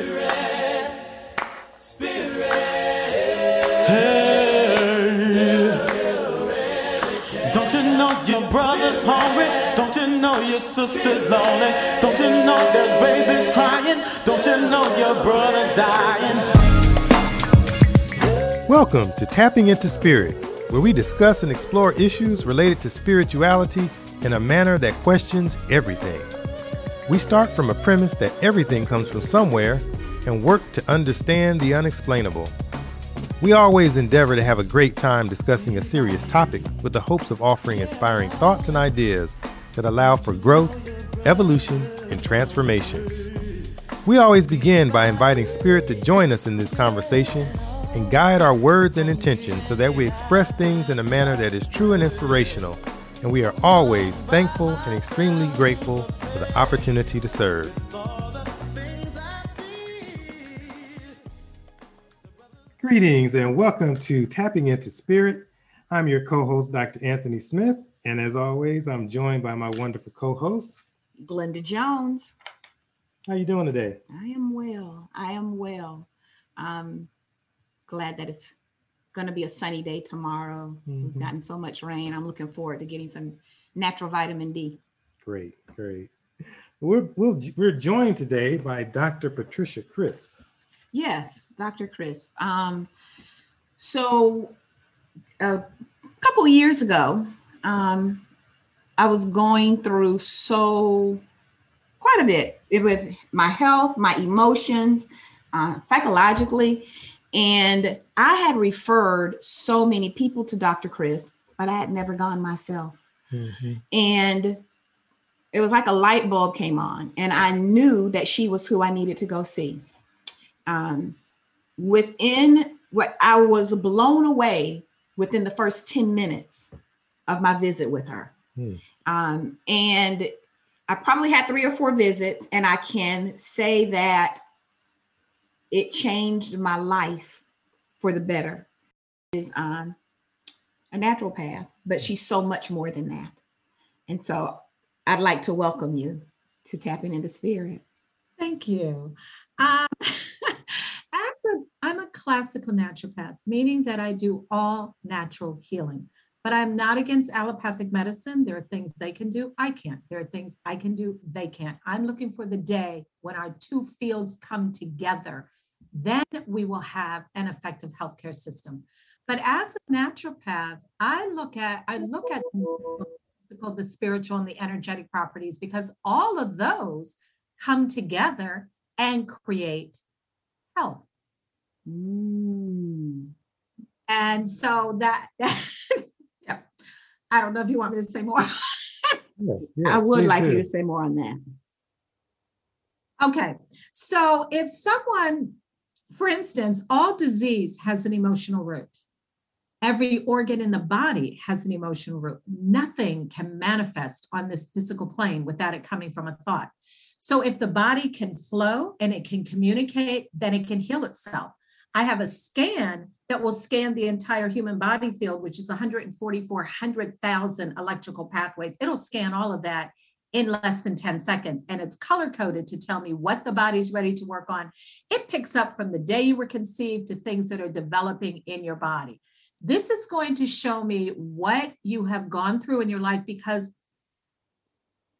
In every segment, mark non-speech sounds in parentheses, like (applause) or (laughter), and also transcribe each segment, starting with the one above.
Spirit, Spirit. Don't you know your brother's hungry? Don't you know your sister's lonely? Don't you know there's babies crying? Don't you know your brother's dying? Welcome to Tapping into Spirit, where we discuss and explore issues related to spirituality in a manner that questions everything. We start from a premise that everything comes from somewhere and work to understand the unexplainable. We always endeavor to have a great time discussing a serious topic with the hopes of offering inspiring thoughts and ideas that allow for growth, evolution, and transformation. We always begin by inviting Spirit to join us in this conversation and guide our words and intentions so that we express things in a manner that is true and inspirational. And we are always thankful and extremely grateful for the opportunity to serve. Greetings and welcome to Tapping into Spirit. I'm your co-host, Dr. Anthony Smith, and as always, I'm joined by my wonderful co-hosts. Glenda Jones. How are you doing today? I am well. I am well. I'm glad that it's going to be a sunny day tomorrow. Mhm. We've gotten so much rain. I'm looking forward to getting some natural vitamin D. Great, great. We're we'll, we're joined today by Dr. Patricia Crisp. Yes, Dr. Chris. Um, so a couple years ago, um, I was going through so quite a bit it with my health, my emotions, uh, psychologically, and I had referred so many people to Dr. Chris, but I had never gone myself. And it was like a light bulb came on, and I knew that she was who I needed to go see. Um, within what I was blown away within the first 10 minutes of my visit with her. Hmm. Um, and I probably had three or four visits, and I can say that it changed my life for the better. Is um, a naturopath, but she's so much more than that. And so I'd like to welcome you to tapping into spirit. Thank you. Um, as a, I'm a classical naturopath, meaning that I do all natural healing. But I'm not against allopathic medicine. There are things they can do, I can't. There are things I can do, they can't. I'm looking for the day when our two fields come together. Then we will have an effective healthcare system. But as a naturopath, I look at I look at the, the spiritual and the energetic properties because all of those come together and create health. Mm. And so (laughs) that, yeah, I don't know if you want me to say more. Yes, (laughs) I would like you to say more on that. Okay. So if someone, for instance, all disease has an emotional root. Every organ in the body has an emotional root. Nothing can manifest on this physical plane without it coming from a thought. So if the body can flow and it can communicate, then it can heal itself. I have a scan that will scan the entire human body field, which is 144,000 electrical pathways. It'll scan all of that in less than 10 seconds and it's color coded to tell me what the body's ready to work on. It picks up from the day you were conceived to things that are developing in your body. This is going to show me what you have gone through in your life because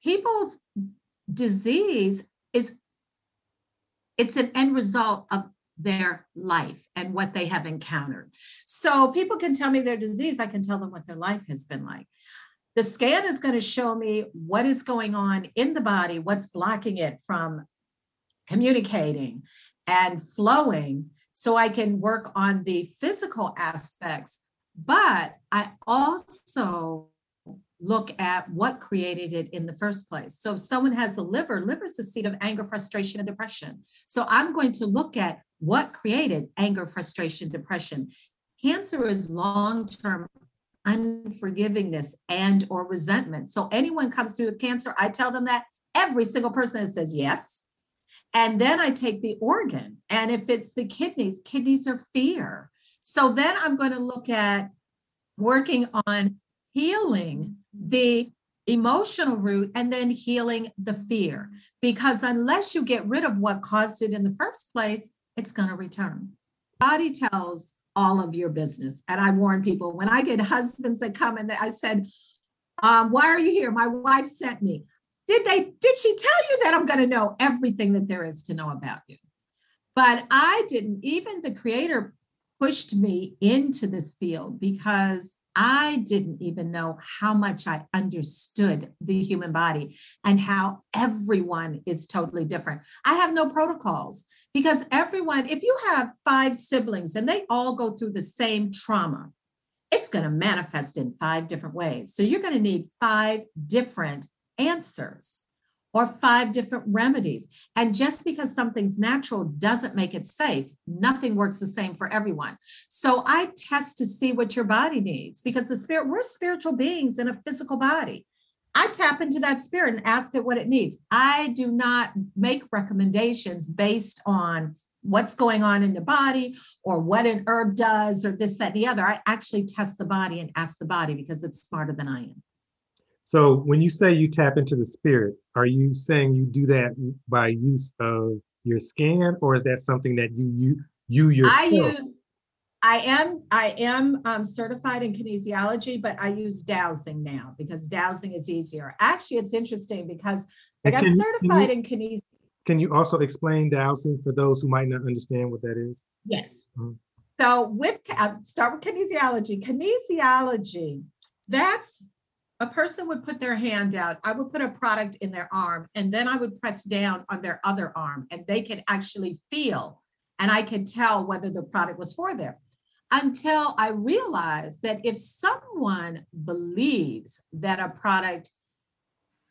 people's disease is it's an end result of their life and what they have encountered. So people can tell me their disease, I can tell them what their life has been like. The scan is going to show me what is going on in the body, what's blocking it from communicating and flowing, so I can work on the physical aspects. But I also look at what created it in the first place. So if someone has a liver, liver is the seat of anger, frustration, and depression. So I'm going to look at what created anger, frustration, depression. Cancer is long-term unforgivingness and or resentment. So anyone comes through with cancer, I tell them that every single person that says yes. And then I take the organ. And if it's the kidneys, kidneys are fear. So then I'm going to look at working on healing the emotional root, and then healing the fear. Because unless you get rid of what caused it in the first place, it's going to return. Body tells all of your business. And I warn people when I get husbands that come and I said, um, Why are you here? My wife sent me. Did they, did she tell you that I'm going to know everything that there is to know about you? But I didn't, even the creator pushed me into this field because I didn't even know how much I understood the human body and how everyone is totally different. I have no protocols because everyone, if you have five siblings and they all go through the same trauma, it's going to manifest in five different ways. So you're going to need five different answers or five different remedies. And just because something's natural doesn't make it safe. Nothing works the same for everyone. So I test to see what your body needs because the spirit, we're spiritual beings in a physical body. I tap into that spirit and ask it what it needs. I do not make recommendations based on what's going on in the body or what an herb does or this, that, and the other. I actually test the body and ask the body because it's smarter than I am. So when you say you tap into the spirit, are you saying you do that by use of your scan, or is that something that you you you yourself? I use. I am I am um, certified in kinesiology, but I use dowsing now because dowsing is easier. Actually, it's interesting because I got certified you, in kinesiology. Can you also explain dowsing for those who might not understand what that is? Yes. Mm-hmm. So with uh, start with kinesiology. Kinesiology, that's a person would put their hand out, I would put a product in their arm, and then I would press down on their other arm, and they could actually feel, and I could tell whether the product was for them. Until I realized that if someone believes that a product,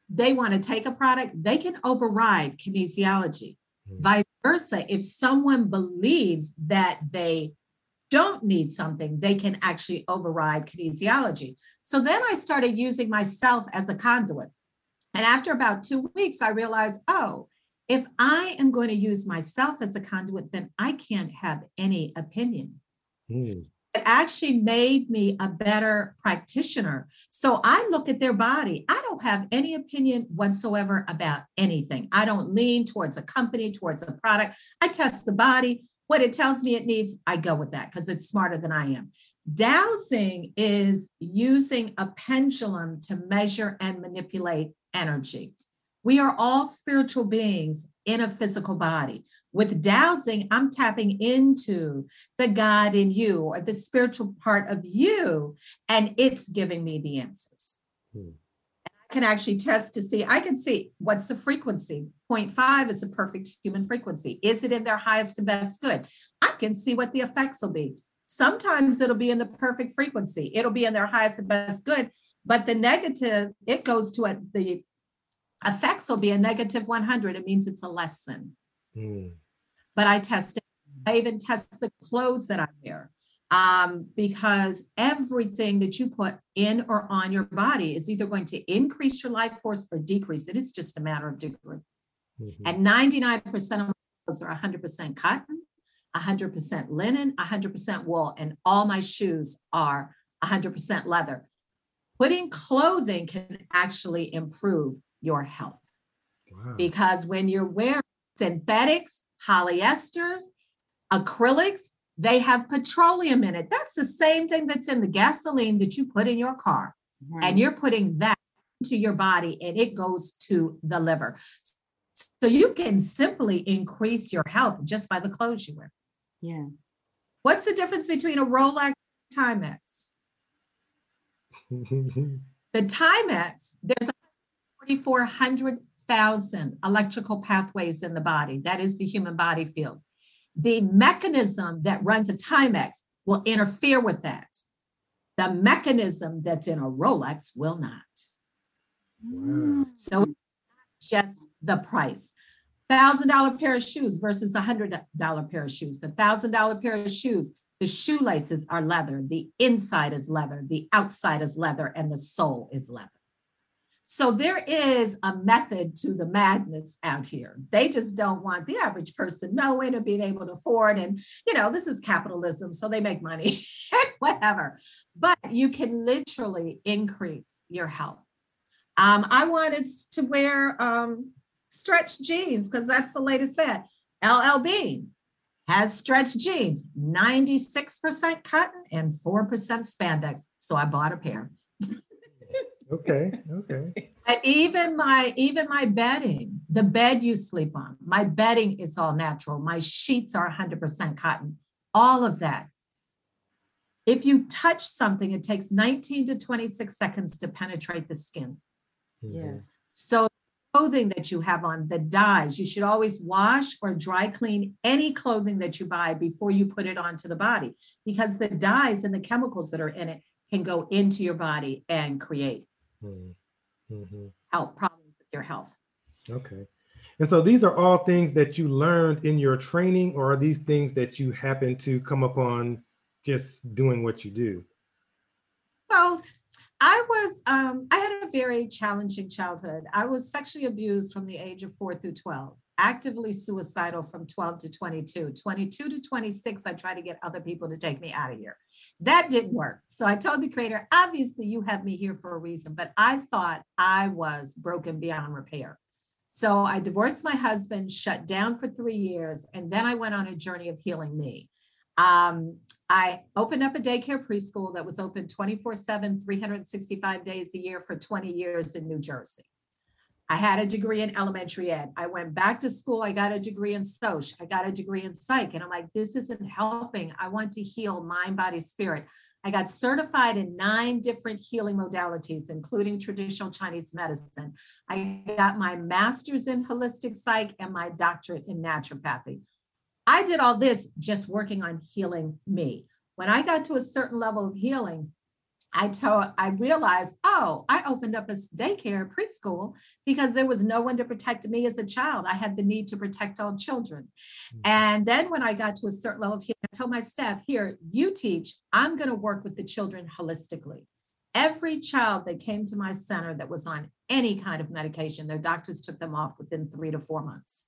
they want to take a product, they can override kinesiology. Mm-hmm. Vice versa, if someone believes that they don't need something, they can actually override kinesiology. So then I started using myself as a conduit. And after about two weeks, I realized, oh, if I am going to use myself as a conduit, then I can't have any opinion. Mm. It actually made me a better practitioner. So I look at their body. I don't have any opinion whatsoever about anything. I don't lean towards a company, towards a product. I test the body what it tells me it needs, I go with that because it's smarter than I am. Dowsing is using a pendulum to measure and manipulate energy. We are all spiritual beings in a physical body. With dowsing, I'm tapping into the God in you or the spiritual part of you, and it's giving me the answers. Hmm can actually test to see, I can see what's the frequency. 0.5 is a perfect human frequency. Is it in their highest and best good? I can see what the effects will be. Sometimes it'll be in the perfect frequency. It'll be in their highest and best good, but the negative, it goes to a, the effects will be a negative 100. It means it's a lesson. Mm. But I test it. I even test the clothes that I wear um, because everything that you put in or on your body is either going to increase your life force or decrease it. It's just a matter of degree. Mm-hmm. And 99% of those are 100% cotton, 100% linen, 100% wool, and all my shoes are 100% leather. Putting clothing can actually improve your health wow. because when you're wearing synthetics, polyesters, acrylics, they have petroleum in it. That's the same thing that's in the gasoline that you put in your car. Mm-hmm. And you're putting that into your body and it goes to the liver. So you can simply increase your health just by the clothes you wear. Yeah. What's the difference between a Rolex and a Timex? (laughs) the Timex, there's 4,400,000 electrical pathways in the body. That is the human body field the mechanism that runs a Timex will interfere with that. The mechanism that's in a Rolex will not. Wow. So just the price. Thousand dollar pair of shoes versus a hundred dollar pair of shoes. The thousand dollar pair of shoes, the shoelaces are leather, the inside is leather, the outside is leather, and the sole is leather. So there is a method to the madness out here. They just don't want the average person knowing or being able to afford. And, you know, this is capitalism, so they make money (laughs) whatever. But you can literally increase your health. Um, I wanted to wear um, stretch jeans because that's the latest fad. LL Bean has stretch jeans, 96% cotton and 4% spandex. So I bought a pair. Okay, okay. And even my even my bedding, the bed you sleep on, my bedding is all natural. My sheets are 100% cotton. All of that. If you touch something, it takes 19 to 26 seconds to penetrate the skin. Mm-hmm. Yes. So clothing that you have on, the dyes, you should always wash or dry clean any clothing that you buy before you put it onto the body because the dyes and the chemicals that are in it can go into your body and create Mhm, mhm. health problems with your health. Okay. And so these are all things that you learned in your training, or are these things that you happen to come upon just doing what you do? Both. I was, um, I had a very challenging childhood. I was sexually abused from the age of four through 12, actively suicidal from 12 to 22. 22 to 26, I tried to get other people to take me out of here. That didn't work. So I told the creator, obviously, you have me here for a reason, but I thought I was broken beyond repair. So I divorced my husband, shut down for three years, and then I went on a journey of healing me. Um, I opened up a daycare preschool that was open 24 7, 365 days a year for 20 years in New Jersey. I had a degree in elementary ed. I went back to school. I got a degree in Soc. I got a degree in psych. And I'm like, this isn't helping. I want to heal mind, body, spirit. I got certified in nine different healing modalities, including traditional Chinese medicine. I got my master's in holistic psych and my doctorate in naturopathy. I did all this just working on healing me. When I got to a certain level of healing, I told I realized, oh, I opened up a daycare preschool because there was no one to protect me as a child. I had the need to protect all children. Hmm. And then when I got to a certain level of healing, I told my staff, here, you teach, I'm going to work with the children holistically. Every child that came to my center that was on any kind of medication, their doctors took them off within three to four months.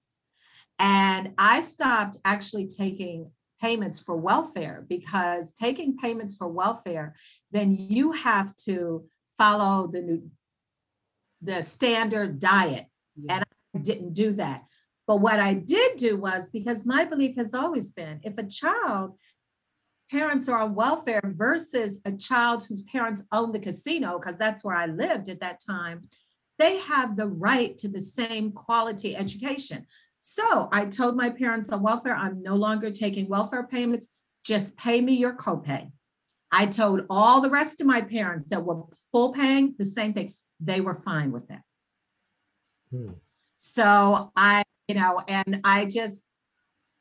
And I stopped actually taking payments for welfare because taking payments for welfare, then you have to follow the new the standard diet. And I didn't do that. But what I did do was because my belief has always been if a child parents are on welfare versus a child whose parents own the casino, because that's where I lived at that time, they have the right to the same quality education. So I told my parents on welfare, I'm no longer taking welfare payments, just pay me your copay. I told all the rest of my parents that were full paying the same thing. They were fine with that. Hmm. So I, you know, and I just,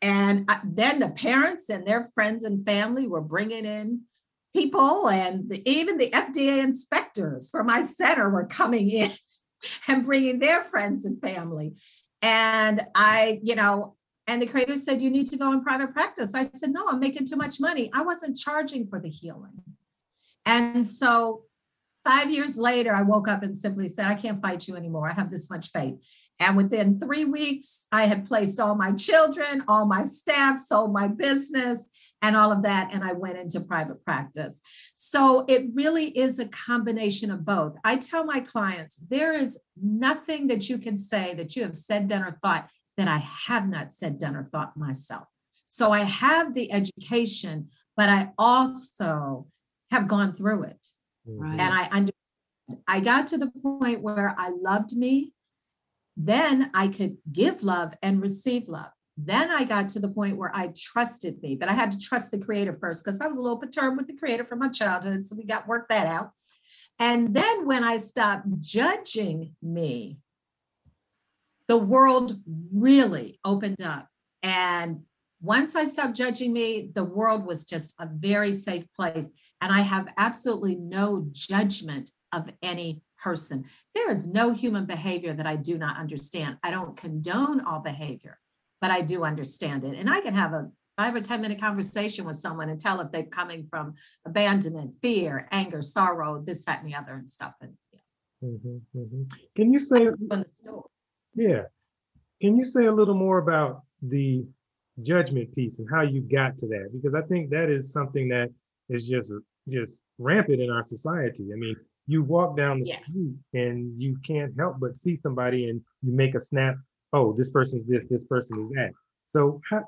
and I- then the parents and their friends and family were bringing in people, and the, even the FDA inspectors for my center were coming in (laughs) and bringing their friends and family. And I, you know, and the creator said, You need to go in private practice. I said, No, I'm making too much money. I wasn't charging for the healing. And so five years later, I woke up and simply said, I can't fight you anymore. I have this much faith. And within three weeks, I had placed all my children, all my staff, sold my business, and all of that. And I went into private practice. So it really is a combination of both. I tell my clients there is nothing that you can say that you have said, done, or thought that I have not said, done, or thought myself. So I have the education, but I also have gone through it Right. and I I got to the point where I loved me. Then I could give love and receive love. Then I got to the point where I trusted me, but I had to trust the creator first because I was a little perturbed with the creator from my childhood. So we got worked that out. And then when I stopped judging me, the world really opened up. And once I stopped judging me, the world was just a very safe place. And I have absolutely no judgment of any person. There is no human behavior that I do not understand. I don't condone all behavior, but I do understand it. And I can have a five or 10 minute conversation with someone and tell if they're coming from abandonment, fear, anger, sorrow, this, that, and the other and stuff. And yeah, Mhm, mhm. Can you say, on the story. yeah, can you say a little more about the judgment piece and how you got to that? Because I think that is something that is just just rampant in our society. I mean, you walk down the Yes. street and you can't help but see somebody and you make a snap. Oh, this person's this, this person is that. So, how,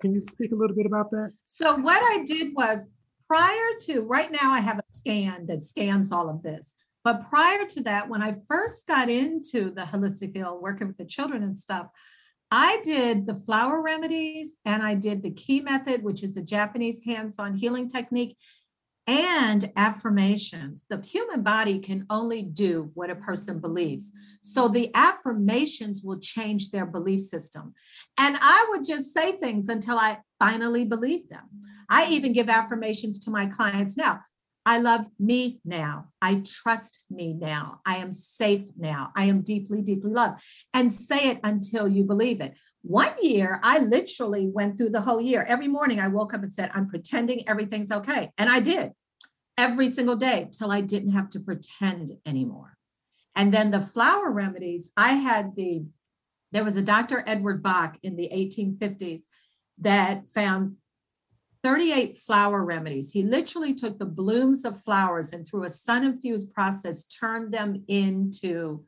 can you speak a little bit about that? So what I did was prior to right now, I have a scan that scans all of this. But prior to that, when I first got into the holistic field, working with the children and stuff, I did the flower remedies and I did the Reiki method, which is a Japanese hands-on healing technique, and affirmations. The human body can only do what a person believes. So the affirmations will change their belief system. And I would just say things until I finally believed them. I even give affirmations to my clients now. I love me now. I trust me now. I am safe now. I am deeply, deeply loved. And say it until you believe it. One year, I literally went through the whole year. Every morning, I woke up and said, I'm pretending everything's okay. And I did every single day till I didn't have to pretend anymore. And then the flower remedies, I had the, there was a Dr. Edward Bach in the 1850s that found 38 flower remedies. He literally took the blooms of flowers and through a sun infused process turned them into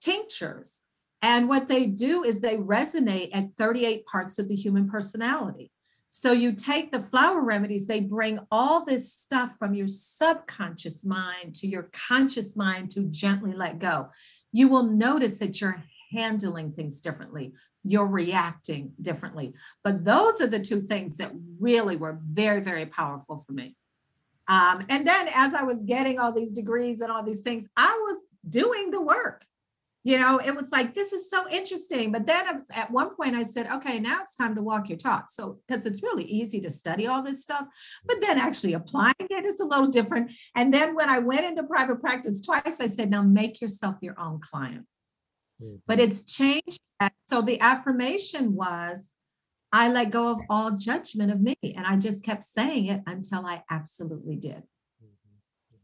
tinctures. And what they do is they resonate at 38 parts of the human personality. So you take the flower remedies, they bring all this stuff from your subconscious mind to your conscious mind to gently let go. You will notice that you're handling things differently, you're reacting differently. But those are the two things that really were very, very powerful for me. Um, and then as I was getting all these degrees and all these things, I was doing the work. You know, it was like, this is so interesting. But then was, at one point I said, okay, now it's time to walk your talk. So, because it's really easy to study all this stuff, but then actually applying it is a little different. And then when I went into private practice twice, I said, now make yourself your own client. But mm-hmm. it's changed. that. So the affirmation was, I let go of all judgment of me. And I just kept saying it until I absolutely did.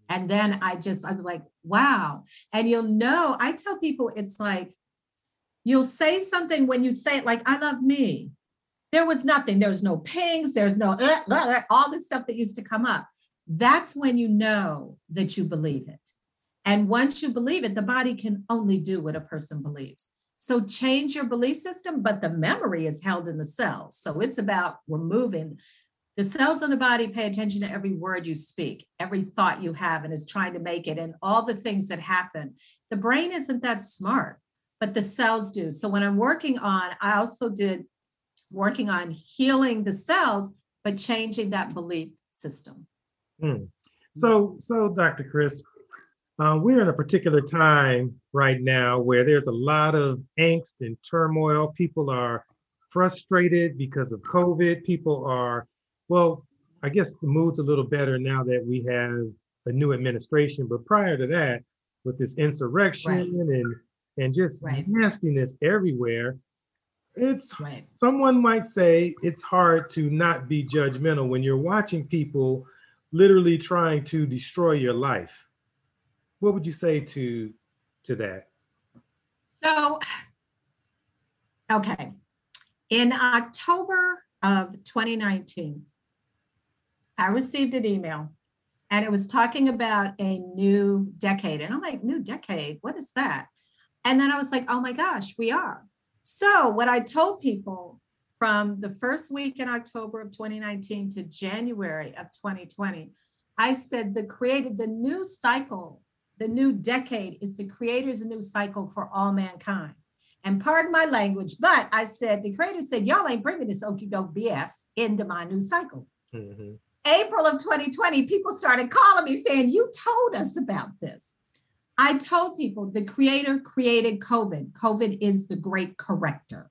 And then I just, I was like, wow. And you'll know, I tell people it's like, you'll say something when you say it, like, I love me. There was nothing, there's no pings, there's no, uh, uh, uh, all the stuff that used to come up. That's when you know that you believe it. And once you believe it, the body can only do what a person believes. So change your belief system, but the memory is held in the cells. So it's about removing the cells in the body pay attention to every word you speak, every thought you have, and is trying to make it, and all the things that happen. The brain isn't that smart, but the cells do. So when I'm working on, I also did working on healing the cells, but changing that belief system. Hmm. So, so Dr. Chris, uh, we're in a particular time right now where there's a lot of angst and turmoil. People are frustrated because of COVID. People are, well, I guess the mood's a little better now that we have a new administration. But prior to that, with this insurrection Right. and and just Right. nastiness everywhere, it's Right. someone might say it's hard to not be judgmental when you're watching people literally trying to destroy your life. What would you say to to that? So, okay. In October of 2019, I received an email and it was talking about a new decade. And I'm like, new decade? What is that? And then I was like, oh my gosh, we are. So, what I told people from the first week in October of 2019 to January of 2020, I said the created the new cycle, the new decade is the creator's new cycle for all mankind. And pardon my language, but I said the creator said, y'all ain't bringing this okie doke BS into my new cycle. Mhm. April of 2020, people started calling me saying, You told us about this. I told people the creator created COVID. COVID is the great corrector.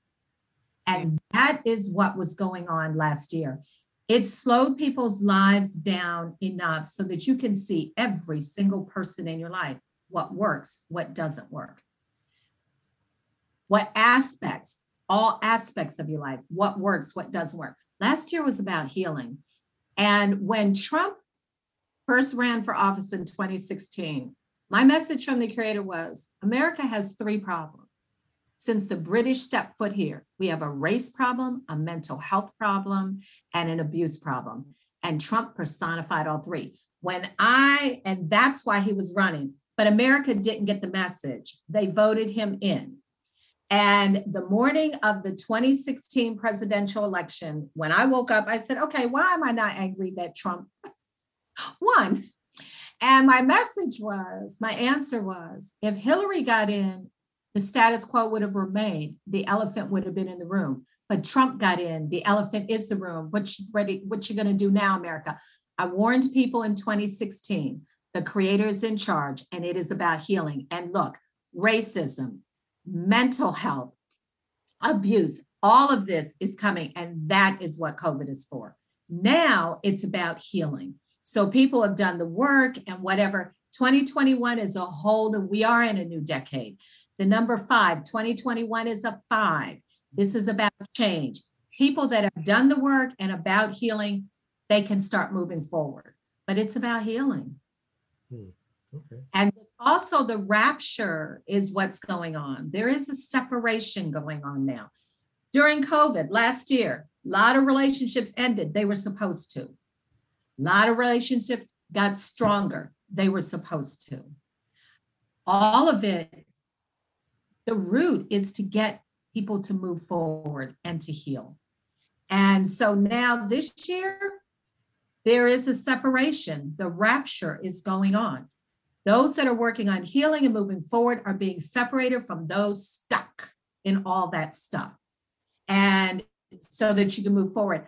And that is what was going on last year. It slowed people's lives down enough so that you can see every single person in your life what works, what doesn't work, what aspects, all aspects of your life, what works, what doesn't work. Last year was about healing. And when Trump first ran for office in 2016, my message from the creator was America has three problems. Since the British stepped foot here, we have a race problem, a mental health problem, and an abuse problem. And Trump personified all three. When I, and that's why he was running, but America didn't get the message. They voted him in. And the morning of the 2016 presidential election, when I woke up, I said, okay, why am I not angry that Trump (laughs) won? And my message was, my answer was, if Hillary got in, the status quo would have remained. The elephant would have been in the room. But Trump got in. The elephant is the room. What you ready? What you to do now, America? I warned people in 2016. The creator is in charge, and it is about healing. And look, racism, mental health, abuse, all of this is coming, and that is what COVID is for. Now it's about healing. So people have done the work and whatever. 2021 is a whole we are in a new decade. The number five, 2021 is a five. This is about change. People that have done the work and about healing, they can start moving forward. But it's about healing. Hmm. Okay. And also the rapture is what's going on. There is a separation going on now. During COVID last year, a lot of relationships ended. They were supposed to. A lot of relationships got stronger. They were supposed to. All of it, the root is to get people to move forward and to heal. And so now this year, there is a separation. The rapture is going on. Those that are working on healing and moving forward are being separated from those stuck in all that stuff. And so that you can move forward.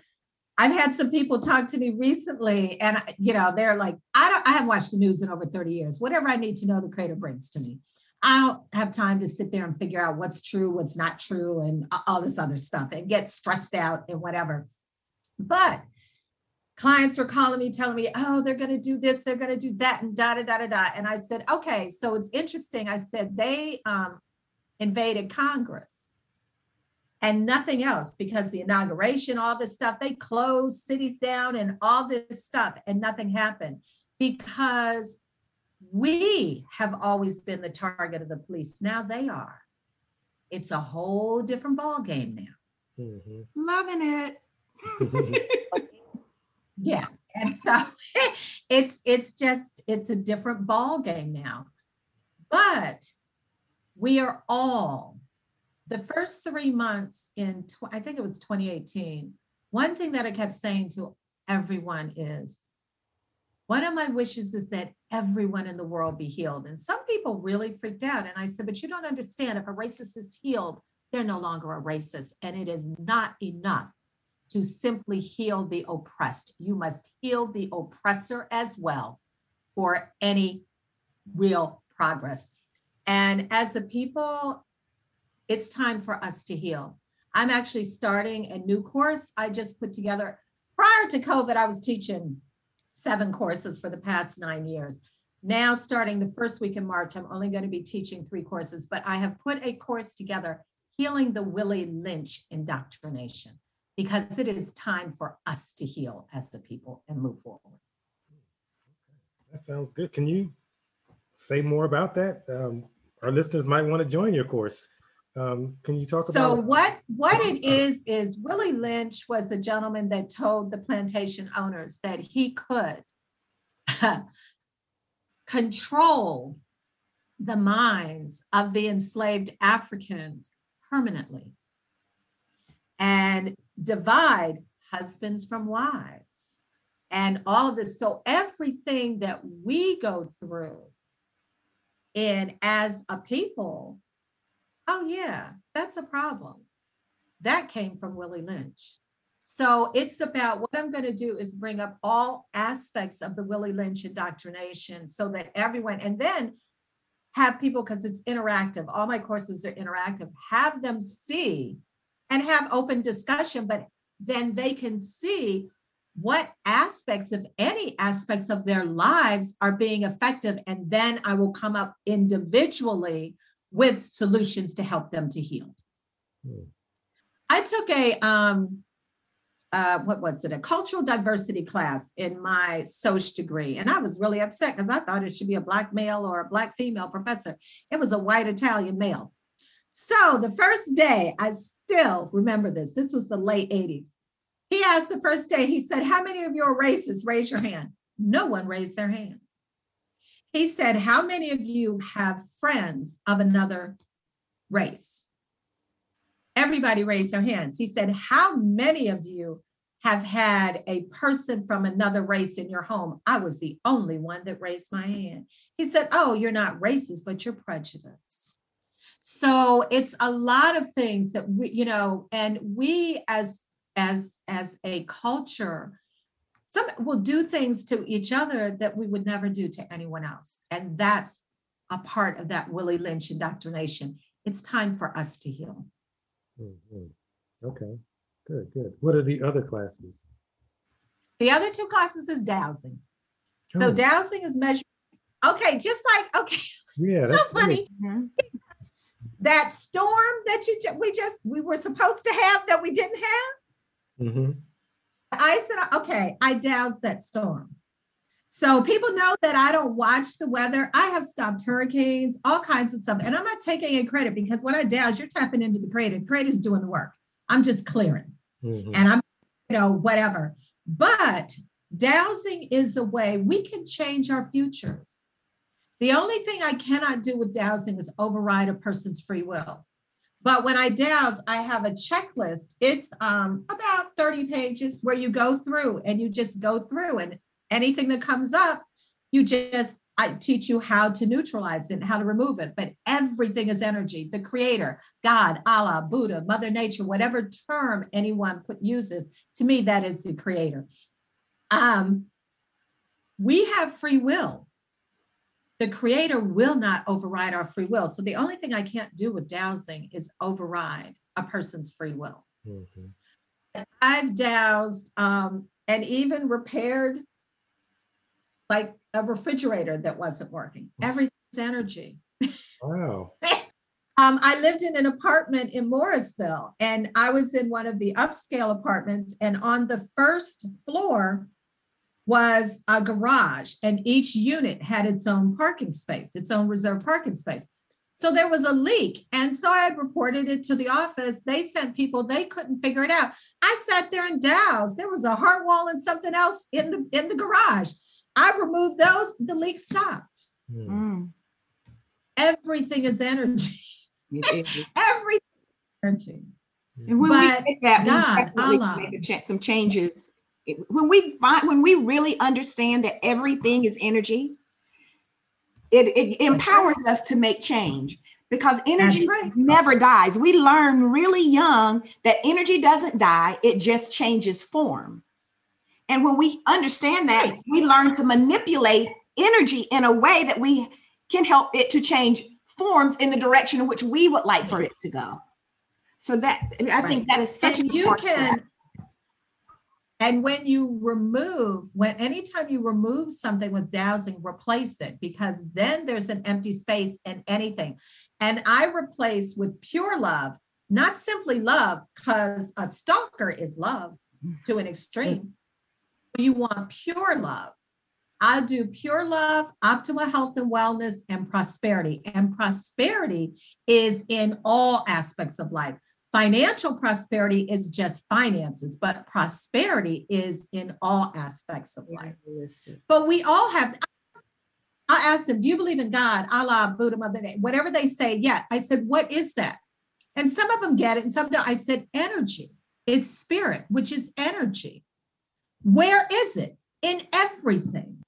I've had some people talk to me recently, and you know, they're like, I don't, I haven't watched the news in over 30 years. Whatever I need to know, the creator brings to me. I don't have time to sit there and figure out what's true, what's not true, and all this other stuff and get stressed out and whatever. But clients were calling me, telling me, oh, they're going to do this, they're going to do that, and da da da da da. And I said, okay, so it's interesting. I said, they um, invaded Congress and nothing else because the inauguration, all this stuff, they closed cities down and all this stuff, and nothing happened because we have always been the target of the police. Now they are. It's a whole different ball game now. Mm-hmm. Loving it. (laughs) (laughs) yeah. (laughs) And so (laughs) it's it's just it's a different ball game now. But we are all the first three months in, tw- I think it was 2018, one thing that I kept saying to everyone is, one of my wishes is that everyone in the world be healed. And some people really freaked out. And I said, but you don't understand. If a racist is healed, they're no longer a racist. And it is not enough to simply heal the oppressed. You must heal the oppressor as well for any real progress. And as a people, it's time for us to heal. I'm actually starting a new course I just put together. Prior to COVID, I was teaching seven courses for the past nine years. Now, starting the first week in March, I'm only going to be teaching three courses, but I have put a course together, Healing the Willie Lynch Indoctrination, because it is time for us to heal as the people and move forward. That sounds good. Can you say more about that? Um, our listeners might want to join your course. Um, can you talk about? So what what it is is Willie Lynch was a gentleman that told the plantation owners that he could (laughs) control the minds of the enslaved Africans permanently and divide husbands from wives and all of this. So everything that we go through and as a people oh yeah, that's a problem. That came from Willie Lynch. So it's about what I'm going to do is bring up all aspects of the Willie Lynch indoctrination so that everyone, and then have people, because it's interactive, all my courses are interactive, have them see and have open discussion, but then they can see what aspects of any aspects of their lives are being effective. And then I will come up individually with solutions to help them to heal. Hmm. I took a um, uh, what was it? A cultural diversity class in my social degree, and I was really upset because I thought it should be a black male or a black female professor. It was a white Italian male. So the first day, I still remember this. This was the late 80s. He asked the first day, he said, How many of you are racist? Raise your hand. no one raised their hand. He said, How many of you have friends of another race? Everybody raised their hands. He said, How many of you have had a person from another race in your home? I was the only one that raised my hand. He said, Oh, you're not racist, but you're prejudiced. So it's a lot of things that we, you know, and we as as as a culture some will do things to each other that we would never do to anyone else. And that's a part of that Willie Lynch indoctrination. It's time for us to heal. Mhm. Okay, good, good. What are the other classes? The other two classes is dowsing. So Oh, dowsing is measuring. Okay, just like okay, Yeah, (laughs) so that's great. funny. Mhm. That storm that you we just we were supposed to have that we didn't have. Mhm. I said, okay, I doused that storm. So people know that I don't watch the weather. I have stopped hurricanes, all kinds of stuff. And I'm not taking any credit because when I douse, you're tapping into the creator. The creator's doing the work. I'm just clearing Mhm. and I'm, you know, whatever. But dowsing is a way we can change our futures. The only thing I cannot do with dowsing is override a person's free will. But when I douse, I have a checklist. It's um, about 30 pages where you go through and you just go through, and anything that comes up, you just, I teach you how to neutralize it and how to remove it. But everything is energy. The creator, God, Allah, Buddha, Mother Nature, whatever term anyone put, uses, to me, that is the creator. Um, we have free will the creator will not override our free will. So the only thing I can't do with dowsing is override a person's free will. Mhm. I've dowsed um, and even repaired like a refrigerator that wasn't working. Everything's energy. Wow. (laughs) Um, I lived in an apartment in Morrisville, and I was in one of the upscale apartments. And on the first floor was a garage, and each unit had its own parking space, its own reserved parking space. So there was a leak. And so I had reported it to the office. They sent people, they couldn't figure it out. I sat there and doused. There was a heart wall and something else in the in the garage. I removed those, the leak stopped. Mm. Everything is energy. (laughs) Everything is energy. And when But we get that, we God, definitely Allah. make a cha- some changes. When we find, when we really understand that everything is energy, it, it empowers us to make change because energy right. never dies. We learn really young that energy doesn't die; it just changes form. And when we understand that, we learn to manipulate energy in a way that we can help it to change forms in the direction in which we would like for it to go. So that I think that is such and an you can and when you remove when anytime you remove something with dowsing replace it because then there's an empty space in anything. And i replace with pure love not simply love because a stalker is love to an extreme. You want pure love i do pure love optimal health and wellness and prosperity. And prosperity is in all aspects of life Financial prosperity is just finances, but prosperity is in all aspects of life. But we all have. I asked them, Do you believe in God, Allah, Buddha, Mother, whatever they say? Yeah. I said, What is that? And some of them get it, and some don't. I said, Energy. It's spirit, which is energy. Where is it? In everything.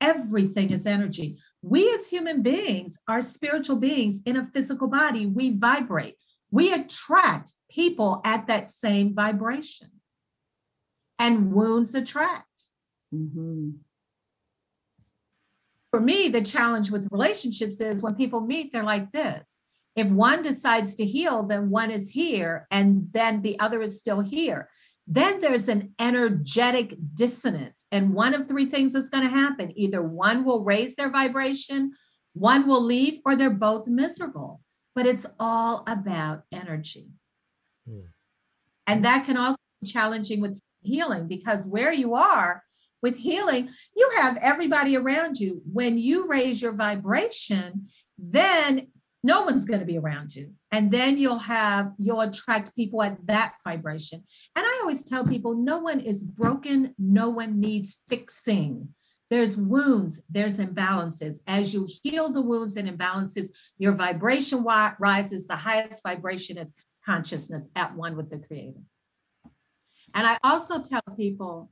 Everything is energy. We as human beings are spiritual beings in a physical body. We vibrate we attract people at that same vibration. And wounds attract. Mhm. For me, the challenge with relationships is when people meet, they're like this. If one decides to heal, then one is here, and then the other is still here. Then there's an energetic dissonance. And one of three things is going to happen either one will raise their vibration, one will leave, or they're both miserable. But it's all about energy. Hmm. And that can also be challenging with healing because where you are with healing, you have everybody around you. When you raise your vibration, then no one's going to be around you. And then you'll have, you'll attract people at that vibration. And I always tell people no one is broken, no one needs fixing. There's wounds, there's imbalances. As you heal the wounds and imbalances, your vibration rises. The highest vibration is consciousness at one with the Creator. And I also tell people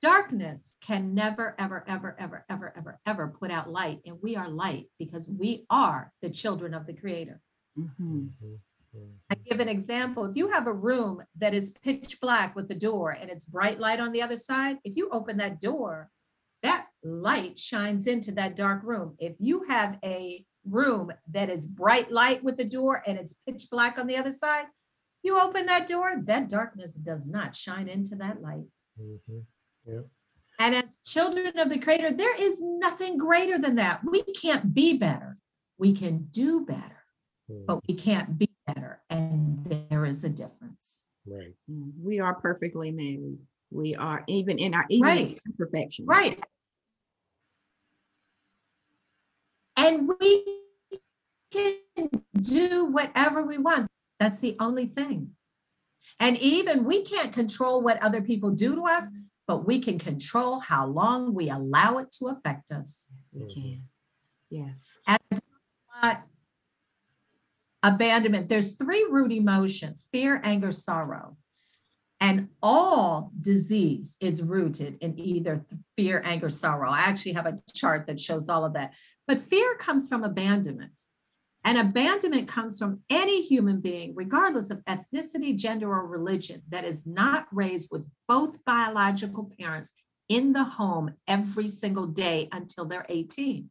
darkness can never, ever, ever, ever, ever, ever, ever put out light. And we are light because we are the children of the Creator. Mhm. I give an example. If you have a room that is pitch black with the door and it's bright light on the other side, if you open that door, that light shines into that dark room. If you have a room that is bright light with the door and it's pitch black on the other side, you open that door, that darkness does not shine into that light. Mhm. Yeah. And as children of the Creator, there is nothing greater than that. We can't be better. We can do better, Mm, but we can't be better. And there is a difference. Right. Mm, We are perfectly made. We are even in our even in Right. imperfection. Right. And we can do whatever we want. That's the only thing. And even we can't control what other people do to us, but we can control how long we allow it to affect us. We can. Mm-hmm. Yes. Not abandonment. There's three root emotions fear, anger, sorrow. And all disease is rooted in either fear, anger, sorrow. I actually have a chart that shows all of that. But fear comes from abandonment. And abandonment comes from any human being, regardless of ethnicity, gender, or religion, that is not raised with both biological parents in the home every single day until they're 18.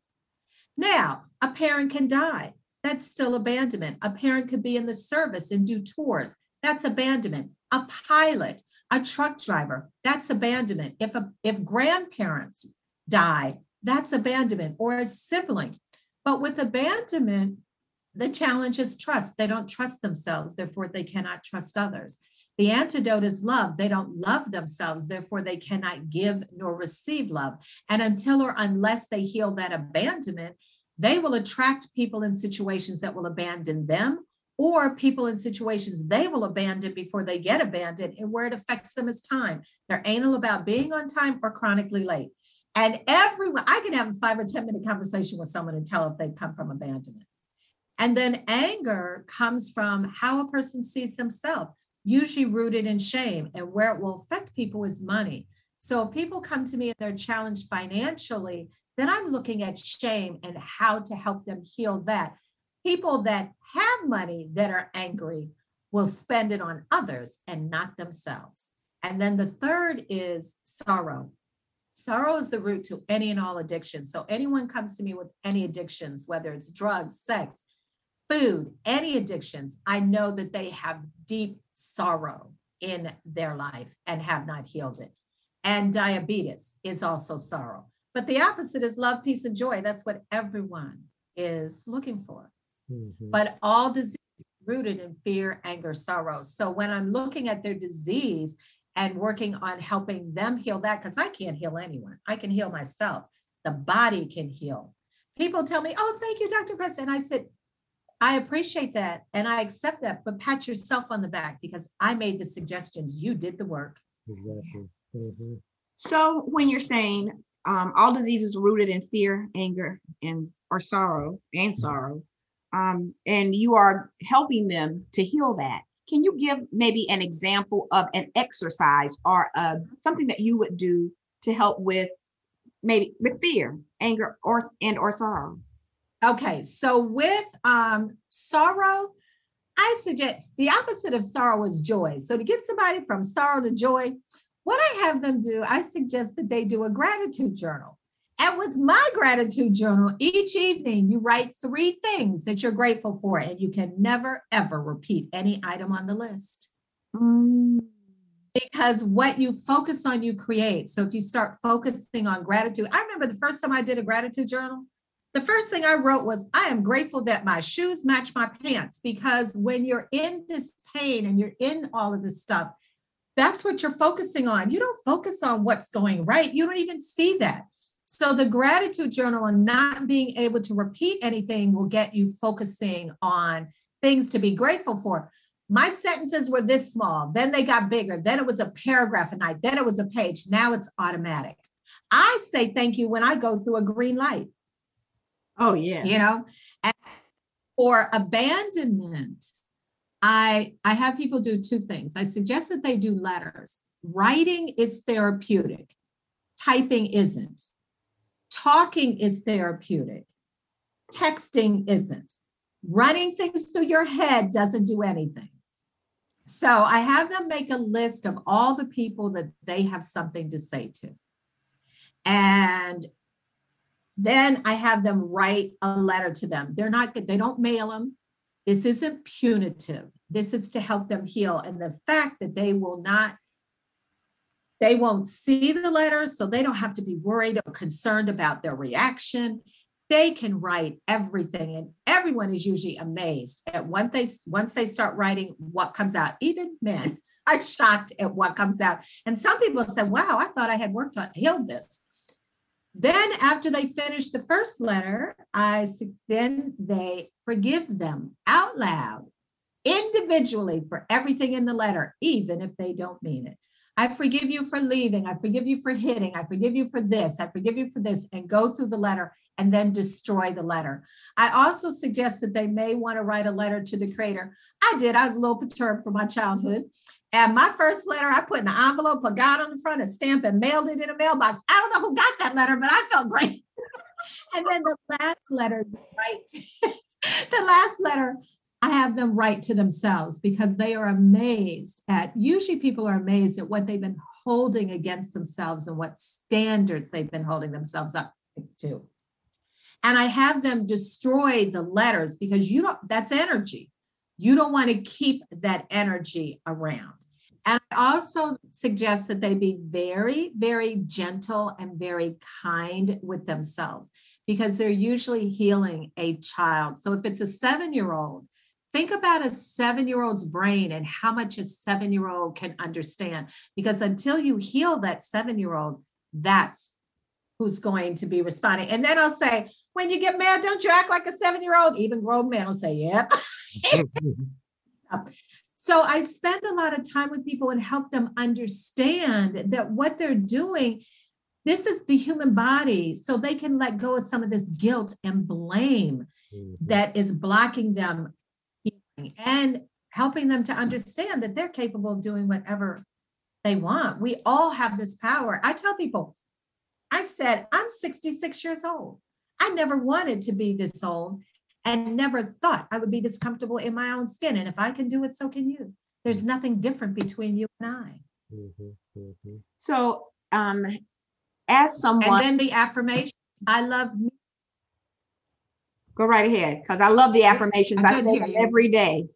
Now, a parent can die. That's still abandonment. A parent could be in the service and do tours. That's abandonment. A pilot, a truck driver, that's abandonment. If a, if grandparents die, that's abandonment or a sibling. But with abandonment, the challenge is trust. They don't trust themselves, therefore they cannot trust others. The antidote is love. They don't love themselves, therefore they cannot give nor receive love. And until or unless they heal that abandonment, they will attract people in situations that will abandon them or people in situations they will abandon before they get abandoned and where it affects them is time. They're anal about being on time or chronically late. And everyone i can have a five or ten minute conversation with someone and tell if they come from abandonment. And then anger comes from how a person sees themselves usually rooted in shame and where it will affect people is money. So if people come to me and they're challenged financially then I'm looking at shame and how to help them heal that. People that have money that are angry will spend it on others and not themselves. And then the third is sorrow. Sorrow is the root to any and all addictions. So anyone comes to me with any addictions, whether it's drugs, sex, food, any addictions, I know that they have deep sorrow in their life and have not healed it. And diabetes is also sorrow. But the opposite is love, peace, and joy. That's what everyone is looking for. Mhm. But all disease is rooted in fear, anger, sorrow. So when I'm looking at their disease and working on helping them heal that, because I can't heal anyone, I can heal myself. The body can heal. People tell me, oh, thank you, Dr. Chris. And I said, I appreciate that and I accept that, but pat yourself on the back because I made the suggestions. You did the work. Exactly. Mhm. So when you're saying um, all diseases are rooted in fear, anger, and or sorrow and sorrow, um, and you are helping them to heal that. Can you give maybe an example of an exercise or uh, something that you would do to help with maybe with fear, anger, or and or sorrow? Okay, so with um, sorrow, I suggest the opposite of sorrow is joy. So to get somebody from sorrow to joy, what I have them do, I suggest that they do a gratitude journal. And with my gratitude journal, each evening you write three things that you're grateful for, and you can never, ever repeat any item on the list Mm, because what you focus on, you create. So if you start focusing on gratitude, I remember the first time I did a gratitude journal, the first thing I wrote was, I am grateful that my shoes match my pants. Because when you're in this pain and you're in all of this stuff, that's what you're focusing on. You don't focus on what's going right. You don't even see that. So the gratitude journal and not being able to repeat anything will get you focusing on things to be grateful for. My sentences were this small, then they got bigger, then it was a paragraph a night, then it was a page. Now it's automatic. I say thank you when I go through a green light, Oh, yeah. you know? And for abandonment, I I have people do two things. I suggest that they do letters. Writing is therapeutic. Typing isn't. Talking is therapeutic. Texting isn't. Running things through your head doesn't do anything. So I have them make a list of all the people that they have something to say to. And then I have them write a letter to them. They're not good, they don't mail them. This isn't punitive. This is to help them heal. And the fact that they will not, they won't see the letters, so they don't have to be worried or concerned about their reaction. They can write everything, and everyone is usually amazed at once they once they start writing what comes out. Even men (laughs) are shocked at what comes out. And some people say, "Wow, I thought I had worked on healed this." Then, after they finish the first letter, I then they forgive them out loud, individually for everything in the letter, even if they don't mean it. I forgive you for leaving. I forgive you for hitting. I forgive you for this. I forgive you for this, and go through the letter and then destroy the letter. I also suggest that they may want to write a letter to the creator. I did. I was a little perturbed from my childhood. And my first letter, I put in an envelope, put God on the front, a stamp, and mailed it in a mailbox. I don't know who got that letter, but I felt great. (laughs) and then the last letter, right? (laughs) the last letter, I have them write to themselves because they are amazed at, usually people are amazed at what they've been holding against themselves and what standards they've been holding themselves up to. And I have them destroy the letters because you don't, that's energy. You don't want to keep that energy around. And I also suggest that they be very, very gentle and very kind with themselves because they're usually healing a child. So if it's a seven year old, think about a seven year old's brain and how much a seven year old can understand. Because until you heal that seven year old, that's who's going to be responding. And then I'll say, when you get mad, don't you act like a seven year old? Even grown men will say, yep. (laughs) So I spend a lot of time with people and help them understand that what they're doing, this is the human body. So they can let go of some of this guilt and blame mm-hmm. that is blocking them and helping them to understand that they're capable of doing whatever they want. We all have this power. I tell people, I said, I'm 66 years old. I never wanted to be this old and never thought I would be this comfortable in my own skin. And if I can do it, so can you. There's nothing different between you and I. So, um, as someone, And then the affirmation, I love me. Go right ahead because I love the affirmations. I I say them every day.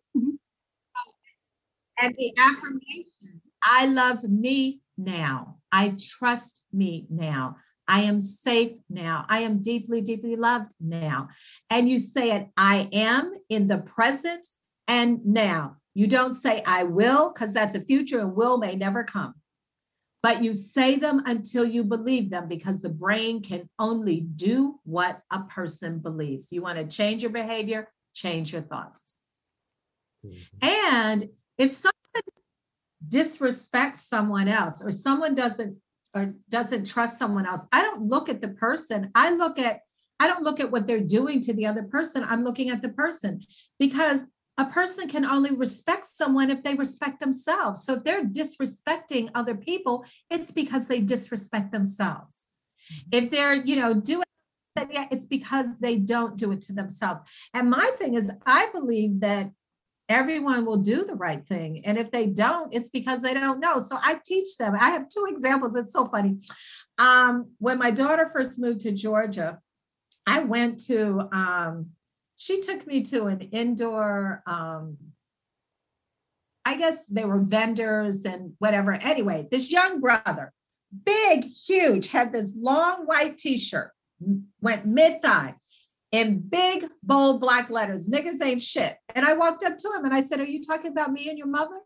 And the affirmations, I love me now. I trust me now. I am safe now. I am deeply, deeply loved now. And you say it, I am in the present and now. You don't say I will, because that's a future and will may never come. But you say them until you believe them because the brain can only do what a person believes. You want to change your behavior, change your thoughts. Mm-hmm. And if someone disrespects someone else or someone doesn't or doesn't trust someone else, I don't look at the person. I look at I don't look at what they're doing to the other person. I'm looking at the person because a person can only respect someone if they respect themselves. So if they're disrespecting other people, it's because they disrespect themselves. If they're, you know, doing that, yeah, it's because they don't do it to themselves. And my thing is, I believe that everyone will do the right thing. And if they don't, it's because they don't know. So I teach them. I have two examples. It's so funny. Um, when my daughter first moved to Georgia, I went to, um, she took me to an indoor, um, I guess they were vendors and whatever. Anyway, this young brother, big, huge, had this long white t shirt, went mid thigh in big, bold black letters. Niggas ain't shit. And I walked up to him and I said, Are you talking about me and your mother?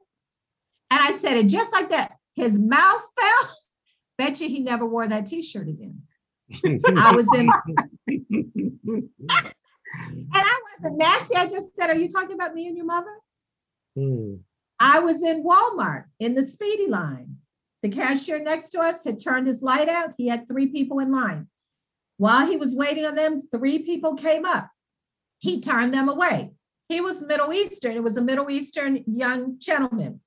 And I said it just like that. His mouth (laughs) fell. Bet you he never wore that t shirt again. I was in, (laughs) and I wasn't nasty. I just said, Are you talking about me and your mother? Hmm. I was in Walmart in the speedy line. The cashier next to us had turned his light out. He had three people in line. While he was waiting on them, three people came up. He turned them away. He was Middle Eastern. It was a Middle Eastern young gentleman.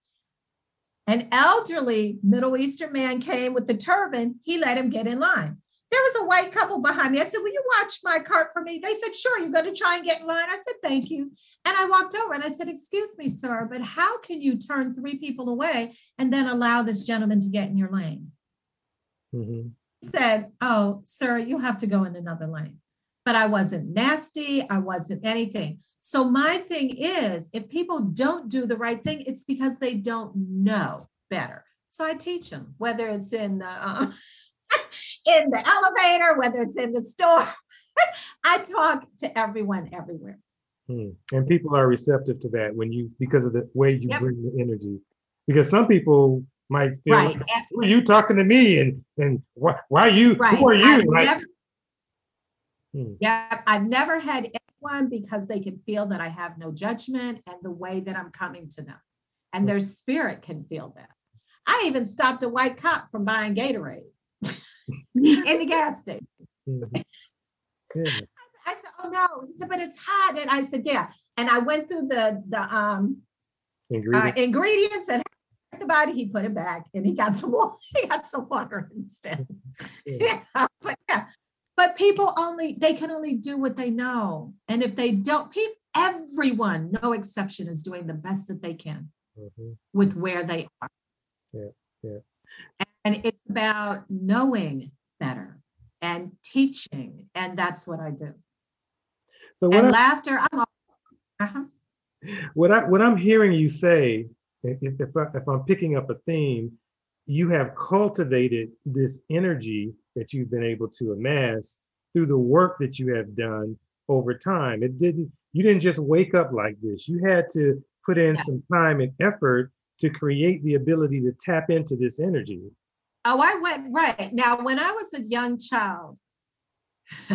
An elderly Middle Eastern man came with the turban. He let him get in line. There was a white couple behind me. I said, Will you watch my cart for me? They said, Sure, you're going to try and get in line. I said, Thank you. And I walked over and I said, Excuse me, sir, but how can you turn three people away and then allow this gentleman to get in your lane? Mhm. He said, Oh, sir, you have to go in another lane. But I wasn't nasty. I wasn't anything. So my thing is, if people don't do the right thing, it's because they don't know better. So I teach them, whether it's in the uh, in the elevator, whether it's in the store. (laughs) I talk to everyone everywhere. Hmm. And people are receptive to that when you because of the way you Yep. bring the energy. Because some people might feel right. Like, who are you talking to me? And and why, why you? Right. Who are you? I've Like, never, Hmm. yeah, I've never had anyone because they can feel that I have no judgment and the way that I'm coming to them. And their spirit can feel that. I even stopped a white cop from buying Gatorade in the gas station. (laughs) I said, "Oh no," he said, "But it's hot." And I said, "Yeah." And I went through the the um uh, ingredients and the body. He put it back, and he got some water. (laughs) He got some water instead. (laughs) Yeah. Yeah, but yeah. But people only they can only do what they know, and if they don't, people, everyone, no exception, is doing the best that they can Mhm. with where they are. Yeah, yeah. And it's about knowing better and teaching, and that's what I do. So what and I, laughter, I'm. all- uh-huh. what I what I'm hearing you say, if if, if, I, if I'm picking up a theme, you have cultivated this energy that you've been able to amass through the work that you have done over time. It didn't you didn't just wake up like this. You had to put in Yeah. some time and effort to create the ability to tap into this energy. Oh, I went right. Now, when I was a young child, (laughs)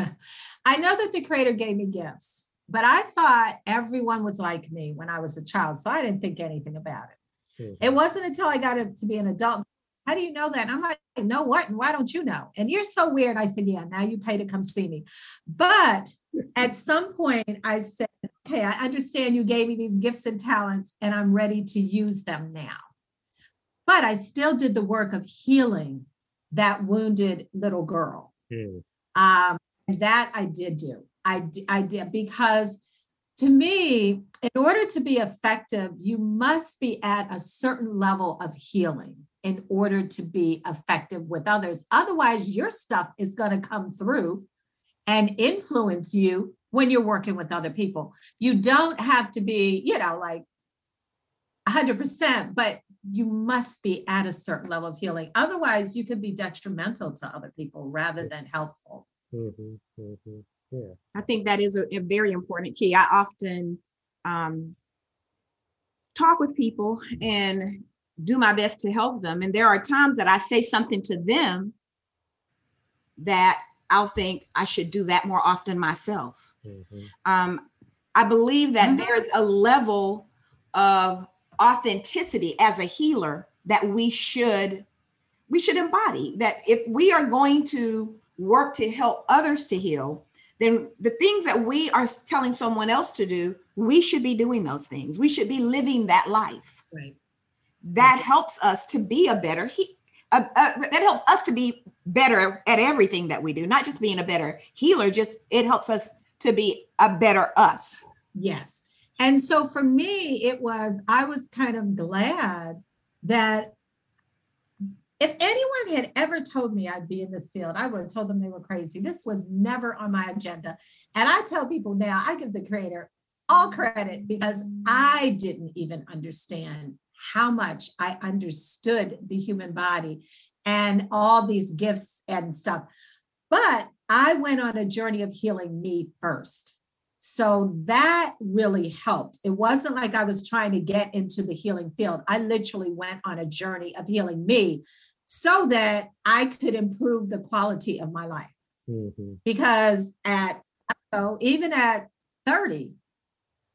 I know that the creator gave me gifts, but I thought everyone was like me when I was a child. So I didn't think anything about it. Mhm. It wasn't until I got to be an adult. How do you know that? And I'm like, know what? And why don't you know? And you're so weird. I said, yeah, now you pay to come see me. But (laughs) at some point, I said, okay, I understand you gave me these gifts and talents, and I'm ready to use them now. But I still did the work of healing that wounded little girl. Mm, Um, and that I did do. I, I did because to me, in order to be effective, you must be at a certain level of healing in order to be effective with others. Otherwise, your stuff is going to come through and influence you when you're working with other people. You don't have to be, you know, like 100%, but you must be at a certain level of healing. Otherwise, you could be detrimental to other people rather than helpful. mhm, mhm. Yeah. I think that is a, a very important key. I often um, talk with people and do my best to help them. And there are times that I say something to them that I'll think I should do that more often myself. mhm. Um, I believe that Mhm. there's a level of authenticity as a healer that we should we should embody that if we are going to work to help others to heal then the things that we are telling someone else to do we should be doing those things we should be living that life Right. that helps us to be a better he uh, uh, that helps us to be better at everything that we do not just being a better healer just it helps us to be a better us Yes. And so for me, it was, I was kind of glad that if anyone had ever told me I'd be in this field, I would have told them they were crazy. This was never on my agenda. And I tell people now, I give the creator all credit because I didn't even understand how much I understood the human body and all these gifts and stuff. But I went on a journey of healing me first. So that really helped. It wasn't like I was trying to get into the healing field. I literally went on a journey of healing me so that I could improve the quality of my life. Mhm. Because at so even at 30,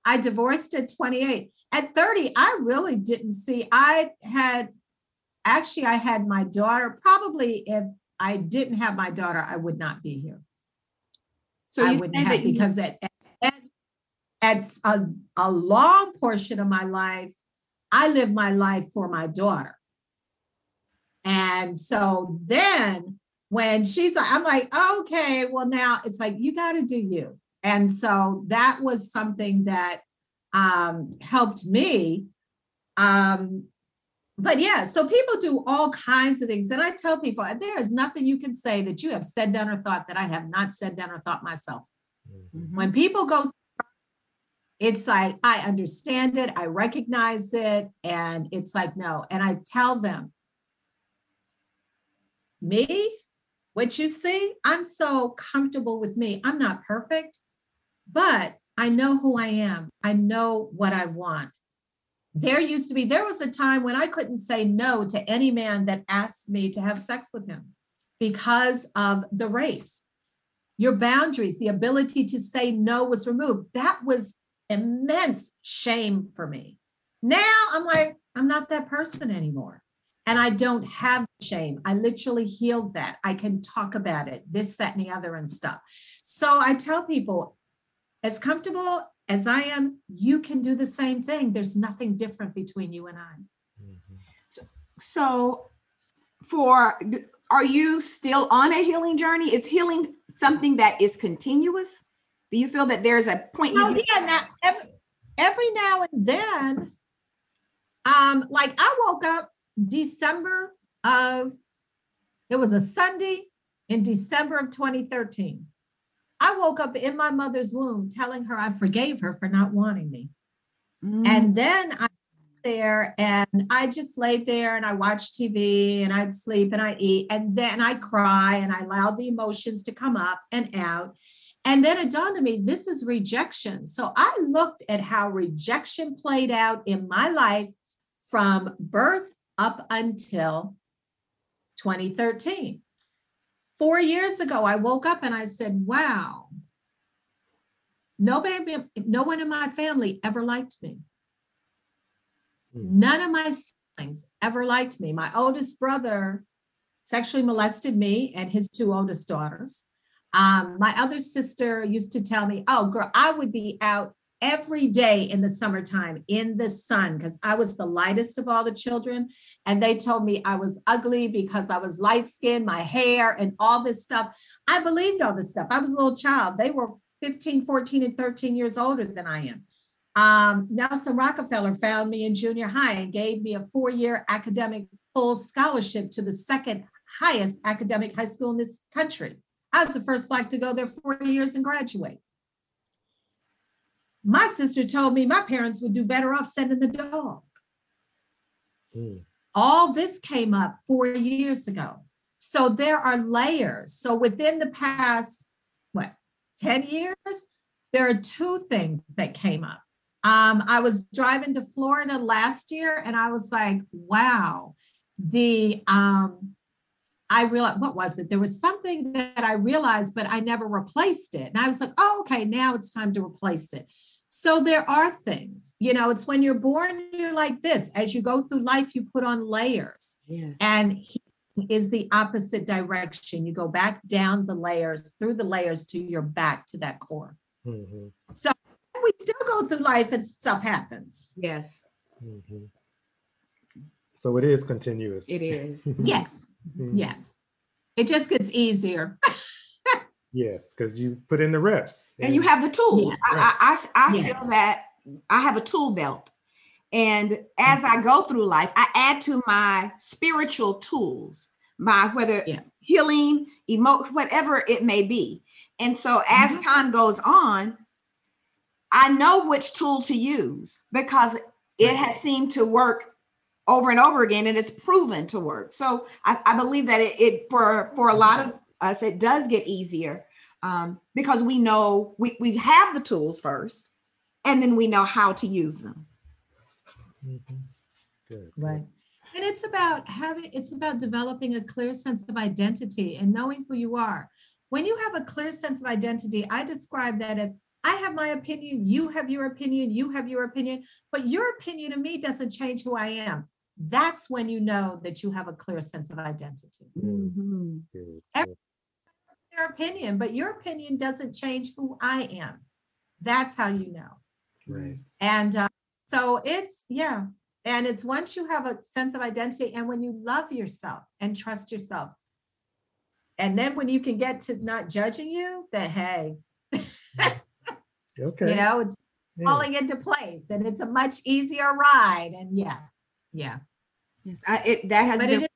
I divorced at 28. At 30, I really didn't see, I had actually, I had my daughter. Probably if I didn't have my daughter, I would not be here. So I wouldn't have that you- because at, at, at a, a long portion of my life, I lived my life for my daughter. And so then when she's like, I'm like, okay, well, now it's like, you got to do you. And so that was something that um, helped me. Um, but yeah, so people do all kinds of things. And I tell people, there is nothing you can say that you have said, done, or thought that I have not said, done, or thought myself. Mhm. When people go, it's like, I understand it, I recognize it, and it's like, no. And I tell them, me, what you see, I'm so comfortable with me. I'm not perfect, but I know who I am. I know what I want. There used to be, there was a time when I couldn't say no to any man that asked me to have sex with him because of the rapes. Your boundaries, the ability to say no was removed. That was immense shame for me. Now I'm like, I'm not that person anymore. And I don't have shame. I literally healed that. I can talk about it, this, that, and the other, and stuff. So I tell people, as comfortable as I am, you can do the same thing. There's nothing different between you and I. Mm-hmm. So, for are you still on a healing journey? Is healing something that is continuous? Do you feel that there's a point Oh, get- yeah, now, every, every now and then, um, like I woke up December of, it was a Sunday in December of 2013. I woke up in my mother's womb telling her I forgave her for not wanting me. Mm, And then I there and I just laid there and I watched TV and I'd sleep and I eat and then I cry and I allowed the emotions to come up and out. And then it dawned on me, this is rejection. So I looked at how rejection played out in my life from birth up until 2013. Four years ago, I woke up and I said, wow, nobody, no one in my family ever liked me. Hmm. None of my siblings ever liked me. My oldest brother sexually molested me and his two oldest daughters. Um, my other sister used to tell me, oh, girl, I would be out every day in the summertime in the sun because I was the lightest of all the children. And they told me I was ugly because I was light skinned, my hair, and all this stuff. I believed all this stuff. I was a little child. They were 15, 14, and 13 years older than I am. Um, Nelson Rockefeller found me in junior high and gave me a four year academic full scholarship to the second highest academic high school in this country. I was the first Black to go there four years and graduate. My sister told me my parents would do better off sending the dog. Mm. All this came up four years ago. So there are layers. So within the past, what, 10 years, there are two things that came up. Um, I was driving to Florida last year and I was like, wow, the um, I realized what was it? There was something that I realized, but I never replaced it. And I was like, oh, okay, now it's time to replace it. So there are things, you know, it's when you're born, you're like this. As you go through life, you put on layers. yes. And he is the opposite direction. You go back down the layers, through the layers to your back to that core. Mhm, So we still go through life and stuff happens. yes, mhm. So it is continuous. it is. (laughs) Yes, Mhm. yes. It just gets easier. Yes, because you put in the reps. and you have the tools. Yeah. I, I, I, I Yeah. feel that I have a tool belt. And as Mm-hmm. I go through life, I add to my spiritual tools, my whether Yeah. healing, emo, whatever it may be. And so as Mhm. time goes on, I know which tool to use because it has seemed to work over and over again and it's proven to work. So I, I believe that it, it for for a lot of us it does get easier um, because we know we, we have the tools first and then we know how to use them. Mhm. Good, good. Right. And it's about having, it's about developing a clear sense of identity and knowing who you are. When you have a clear sense of identity, I describe that as I have my opinion, you have your opinion, you have your opinion, but your opinion of me doesn't change who I am. That's when you know that you have a clear sense of identity. Mhm. Good, Every- Their opinion, but your opinion doesn't change who I am. That's how you know. Right. And uh, so it's, yeah. And it's once you have a sense of identity and when you love yourself and trust yourself. And then when you can get to not judging you, that hey, (laughs) Okay. you know, it's Yeah. falling into place and it's a much easier ride. And yeah, yeah. Yes, I, it, that has But been, it is,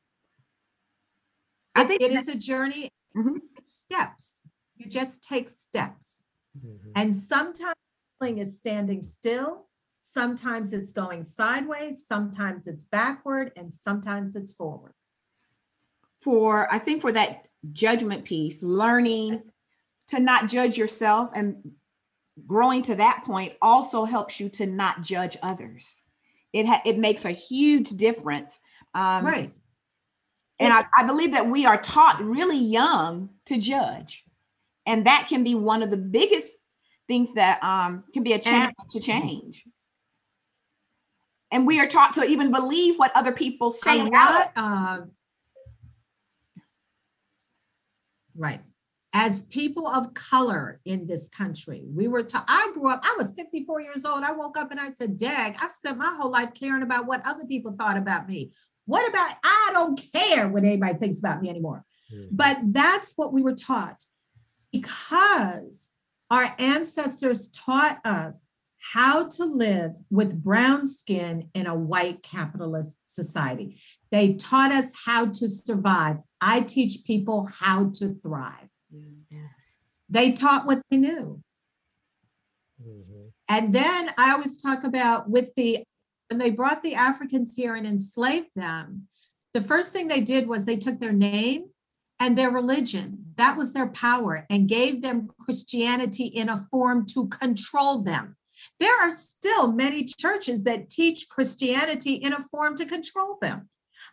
I think it is a journey, Mhm. it's steps. You just take steps. Mhm. And sometimes healing is standing still, sometimes it's going sideways, sometimes it's backward, and sometimes it's forward. for, I think for that judgment piece, learning to not judge yourself and growing to that point also helps you to not judge others. It ha- it makes a huge difference. Um, Right. And I, I believe that we are taught really young to judge. And that can be one of the biggest things that um, can be a challenge to change. And we are taught to even believe what other people say about lot, us. uh, Right. As people of color in this country, we were taught, I grew up, I was 54 years old. I woke up and I said, Dag, I've spent my whole life caring about what other people thought about me. What about, I don't care what anybody thinks about me anymore. Mhm. But that's what we were taught because our ancestors taught us how to live with brown skin in a white capitalist society. They taught us how to survive. I teach people how to thrive. Yes. They taught what they knew. Mhm. And then I always talk about with the, when they brought the Africans here and enslaved them, the first thing they did was they took their name and their religion. That was their power and gave them Christianity in a form to control them. There are still many churches that teach Christianity in a form to control them.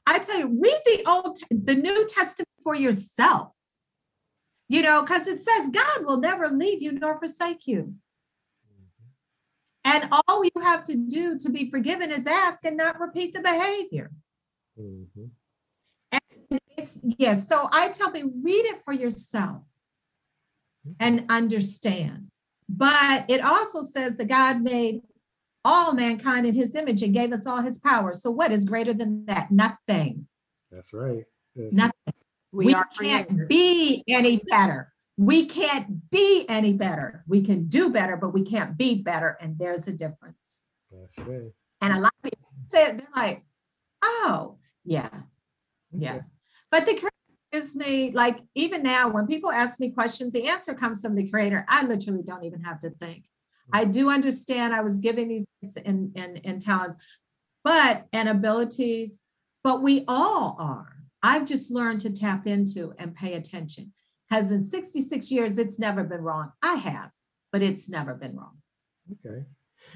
I tell you, read the old, the New Testament for yourself. You know, because it says God will never leave you nor forsake you. And all you have to do to be forgiven is ask and not repeat the behavior. Mhm. It's yes. So I tell people read it for yourself and understand. But it also says that God made all mankind in his image and gave us all his power. So what is greater than that? Nothing. That's right. That's- Nothing. We, We, can't creators. be any better. We can't be any better. We can do better, but we can't be better. And there's a difference. That's right. And a lot of people say it, they're like, oh, yeah, yeah. Okay. But the creator is made like even now when people ask me questions, the answer comes from the creator. I literally don't even have to think. Mm. I do understand I was giving these gifts and, and, and talents, but and abilities, but we all are. I've just learned to tap into and pay attention. Has in 66 years, it's never been wrong. I have, but it's never been wrong. Okay.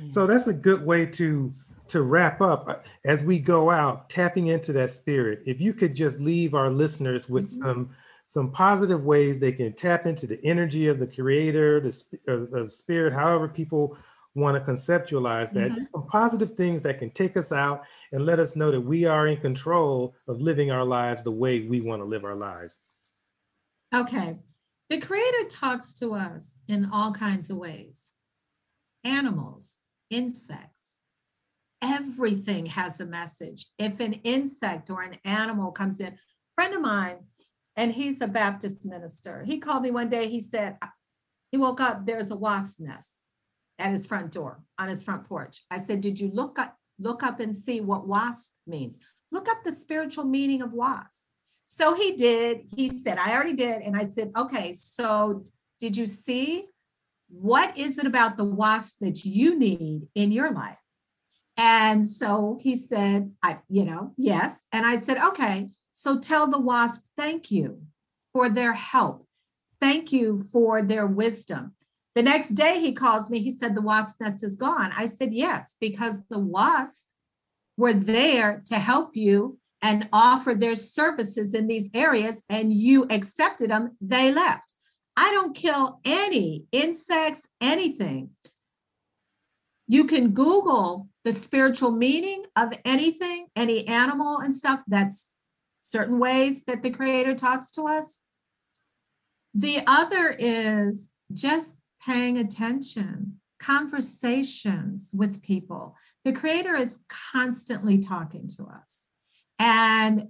Yeah. So that's a good way to to wrap up uh, as we go out tapping into that spirit. If you could just leave our listeners with Mhm. some some positive ways they can tap into the energy of the creator, the uh, of spirit, however people want to conceptualize that. Mhm. Just some positive things that can take us out and let us know that we are in control of living our lives the way we want to live our lives. Okay. The creator talks to us in all kinds of ways animals, insects, everything has a message. If an insect or an animal comes in, friend of mine, and he's a Baptist minister, he called me one day. He said, he woke up, there's a wasp nest at his front door on his front porch. I said, Did you look up, look up and see what wasp means? Look up the spiritual meaning of wasp. So he did. He said, I already did. And I said, okay, so did you see what is it about the wasp that you need in your life? And so he said, I, you know, yes. And I said, okay, so tell the wasp thank you for their help. Thank you for their wisdom. The next day he calls me, he said, the wasp nest is gone. I said, yes, because the wasps were there to help you and offer their services in these areas and you accepted them, they left. I don't kill any insects, anything. You can Google the spiritual meaning of anything, any animal and stuff. That's certain ways that the Creator talks to us. The other is just paying attention, conversations with people. The Creator is constantly talking to us. And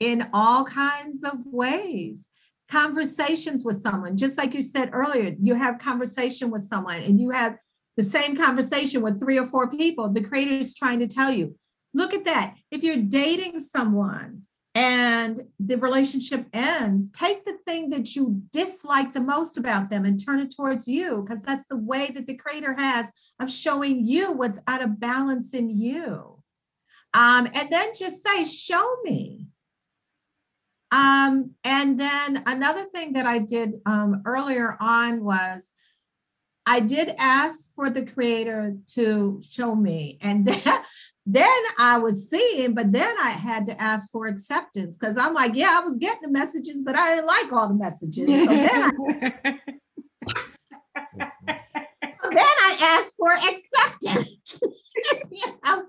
in all kinds of ways conversations with someone just like you said earlier you have conversation with someone and you have the same conversation with three or four people the creator is trying to tell you look at that if you're dating someone and the relationship ends take the thing that you dislike the most about them and turn it towards you because that's the way that the creator has of showing you what's out of balance in you um, and then just say show me um, and then another thing that I did um, earlier on was I did ask for the creator to show me. And (laughs) then, then I was seeing, but then I had to ask for acceptance because I'm like, yeah, I was getting the messages, but I didn't like all the messages. So then I, (laughs) so then I asked for acceptance. (laughs) you know?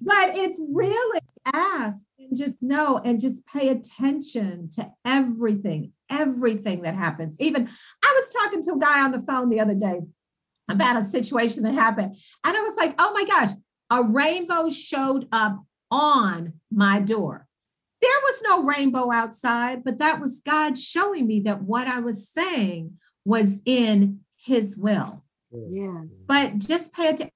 But it's really ask and just know and just pay attention to everything, everything that happens. Even I was talking to a guy on the phone the other day about a situation that happened. And I was like, oh my gosh, a rainbow showed up on my door. There was no rainbow outside, but that was God showing me that what I was saying was in his will. Yes. But just pay attention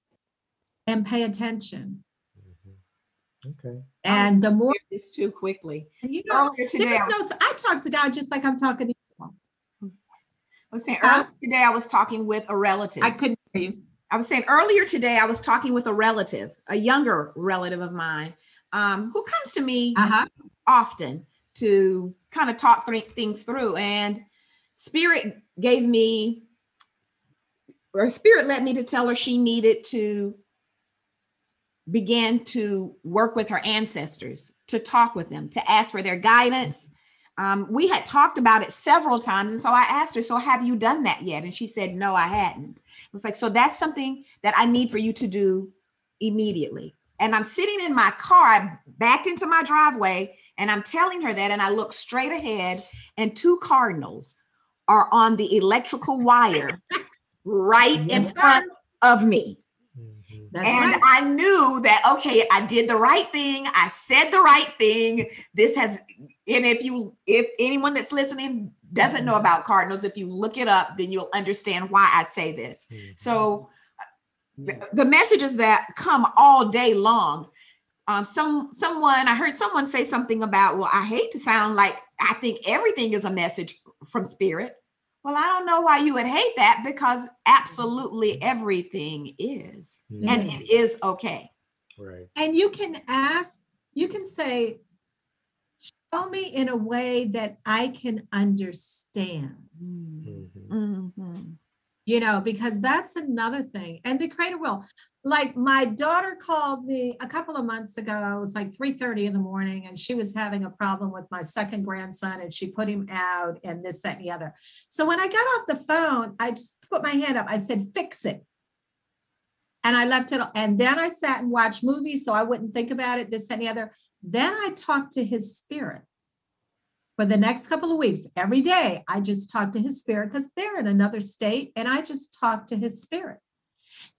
and pay attention. Mm-hmm. Okay. And the more This too quickly. you know, Earlier today, I there's no, I talk to God just like I'm talking to you. I was saying Huh? earlier today, I was talking with a relative. I couldn't hear you. I was saying earlier today, I was talking with a relative, a younger relative of mine, um, who comes to me Uh-huh. often to kind of talk th- things through. And Spirit gave me, or Spirit led me to tell her she needed to begin to work with her ancestors, to talk with them, to ask for their guidance. Um, we had talked about it several times. And so I asked her, So have you done that yet? And she said, No, I hadn't. It was like, So that's something that I need for you to do immediately. And I'm sitting in my car, I backed into my driveway, and I'm telling her that. And I look straight ahead, and two cardinals are on the electrical wire (laughs) right in front of me. That's and right. I knew that okay, I did the right thing. I said the right thing. This has, and if you, if anyone that's listening doesn't know about cardinals, if you look it up, then you'll understand why I say this. Mhm. So, the, the messages that come all day long. Um, some someone I heard someone say something about. Well, I hate to sound like I think everything is a message from spirit. Well, I don't know why you would hate that because absolutely everything is and it is okay. Right. and you can ask, you can say, show me in a way that I can understand. Mhm. Mhm. You know, because that's another thing. And the creator will. Like my daughter called me a couple of months ago. It was like 3:30 in the morning, and she was having a problem with my second grandson, and she put him out and this, that, and the other. So when I got off the phone, I just put my hand up. I said, fix it. And I left it, and then I sat and watched movies so I wouldn't think about it, this, and the other. Then I talked to his spirit for the next couple of weeks, every day, I just talk to his spirit because they're in another state and I just talk to his spirit.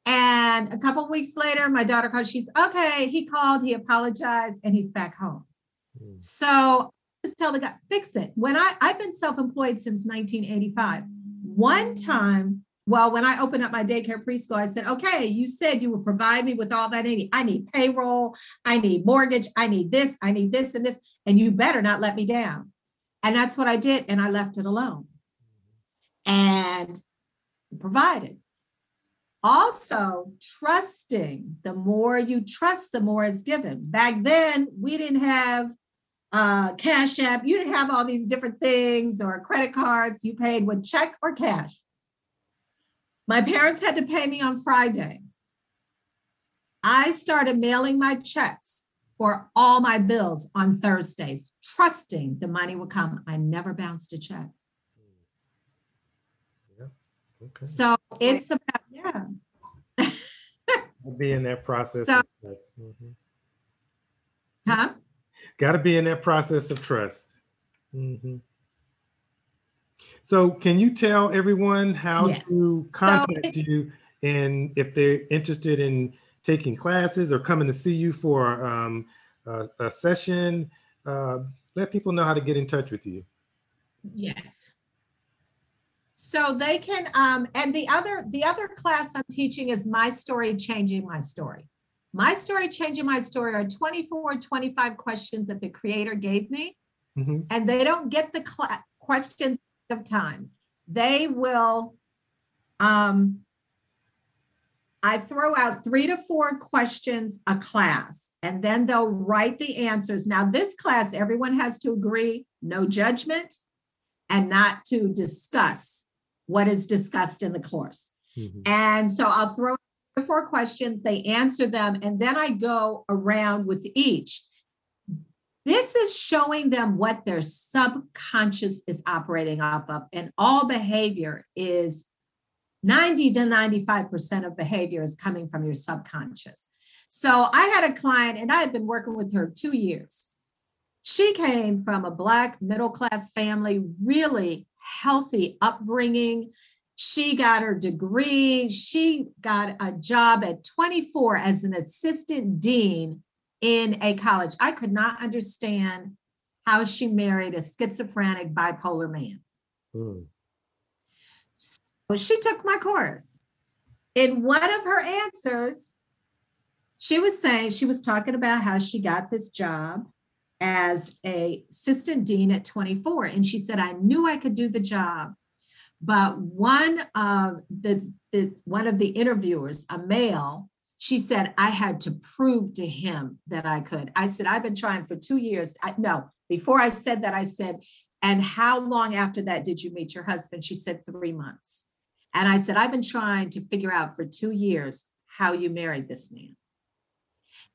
And a couple of weeks later, my daughter called. She's okay. He called, he apologized, and he's back home. Mhm. So just tell the guy, fix it. When I, I've been self-employed since 1985. One time, well, when I opened up my daycare preschool, I said, okay, you said you would provide me with all that I need. I need payroll, I need mortgage, I need this, I need this and this, and you better not let me down. And that's what I did. And I left it alone and provided. Also, trusting. The more you trust, the more is given. Back then, we didn't have uh, Cash App. You didn't have all these different things or credit cards. You paid with check or cash. My parents had to pay me on Friday. I started mailing my checks for all my bills on Thursdays, trusting the money would come. I never bounced a check. Okay. So it's about, yeah. Be in that process. So- of trust. Mhm. Huh? Got to be in that process of trust. Mhm. So, can you tell everyone how Yes. to So contact you and if they're interested in taking classes or coming to see you for um, a, a session? Uh, let people know how to get in touch with you. Yes. So they can, um, and the other, the other class I'm teaching is My Story Changing My Story. My Story Changing My Story are 24, 25 questions that the creator gave me. Mhm. and they don't get the cla- questions of time. They will, um, I throw out three to four questions a class, and then they'll write the answers. Now, this class, everyone has to agree, no judgment, and not to discuss what is discussed in the course. Mhm. And so I'll throw four questions, they answer them, and then I go around with each. This is showing them what their subconscious is operating off of, and all behavior is 90 to 95% of behavior is coming from your subconscious. So I had a client, and I had been working with her two years. She came from a Black middle class family, really healthy upbringing. She got her degree. She got a job at 24 as an assistant dean in a college. I could not understand how she married a schizophrenic bipolar man. Mm. So she took my course. In one of her answers, she was saying she was talking about how she got this job as a assistant dean at 24 and she said i knew i could do the job. But one of the, the one of the interviewers a male she said i had to prove to him that i could. I said i've been trying for two years. I, no before i said that i said and how long after that did you meet your husband? She said three months and i said i've been trying to figure out for two years how you married this man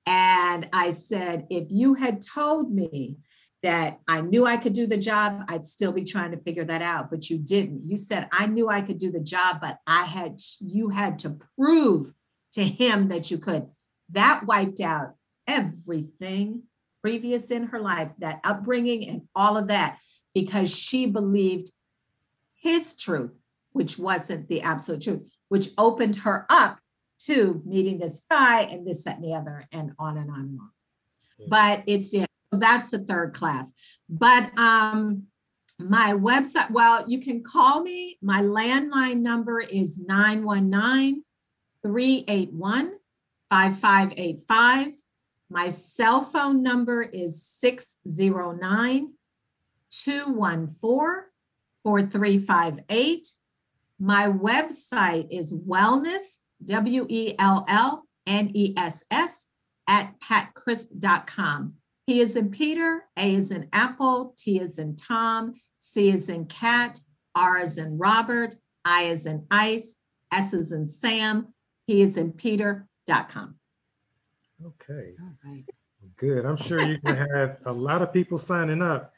and I said, if you had told me that I knew I could do the job, I'd still be trying to figure that out. But you didn't. You said, I knew I could do the job, but I had, you had to prove to him that you could. That wiped out everything previous in her life, that upbringing and all of that, because she believed his truth, which wasn't the absolute truth, which opened her up to meeting this guy and this, that, and the other, and on and on and on. But it's yeah, that's the third class. But um my website, well, you can call me. My landline number is 919 381 5585. My cell phone number is 609 214 4358. My website is wellness, W E L L N E S S, at patcrisp.com. P is in Peter, A is in Apple, T is in Tom, C is in Cat, R is in Robert, I is in Ice, S is in Sam, P is in Peter.com. Okay, All right. good. I'm sure you can have a lot of people signing up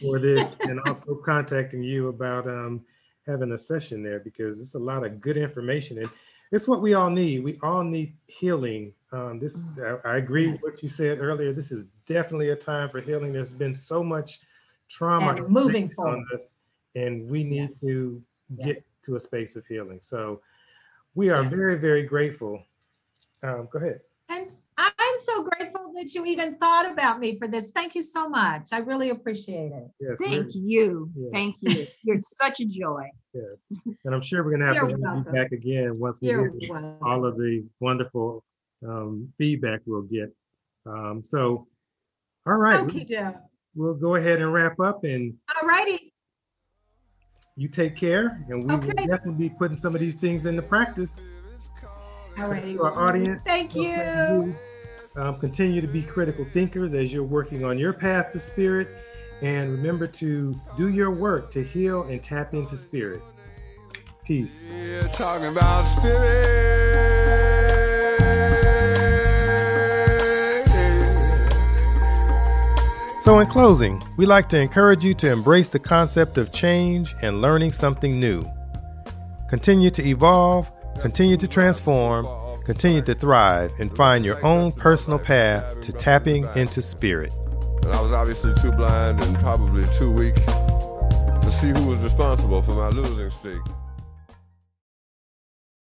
for this (laughs) and also contacting you about um, having a session there because it's a lot of good information and it's what we all need. We all need healing. Um, this I, I agree Yes. with what you said earlier. This is definitely a time for healing. There's been so much trauma And moving forward. on us, and we need Yes. to get Yes. to a space of healing. So we are very, very grateful. Um, go ahead. So grateful that you even thought about me for this. Thank you so much. I really appreciate it. Yes, Thank you. Yes. Thank you. You're such a joy. Yes, and I'm sure we're gonna have to You're have you welcome. back again once we You're get welcome. all of the wonderful um, feedback we'll get. Um, so, all right, Okay, we'll go ahead and wrap up, and All righty. you take care, and we will definitely be putting some of these things into practice. All righty. Our audience, Thank you. You, Um, continue to be critical thinkers as you're working on your path to spirit, and remember to do your work to heal and tap into spirit. Peace. Yeah, talking about spirit. So, in closing, we like to encourage you to embrace the concept of change and learning something new. Continue to evolve, continue to transform, Continue to thrive and find your own personal path to tapping into spirit. And I was obviously too blind and probably too weak to see who was responsible for my losing streak.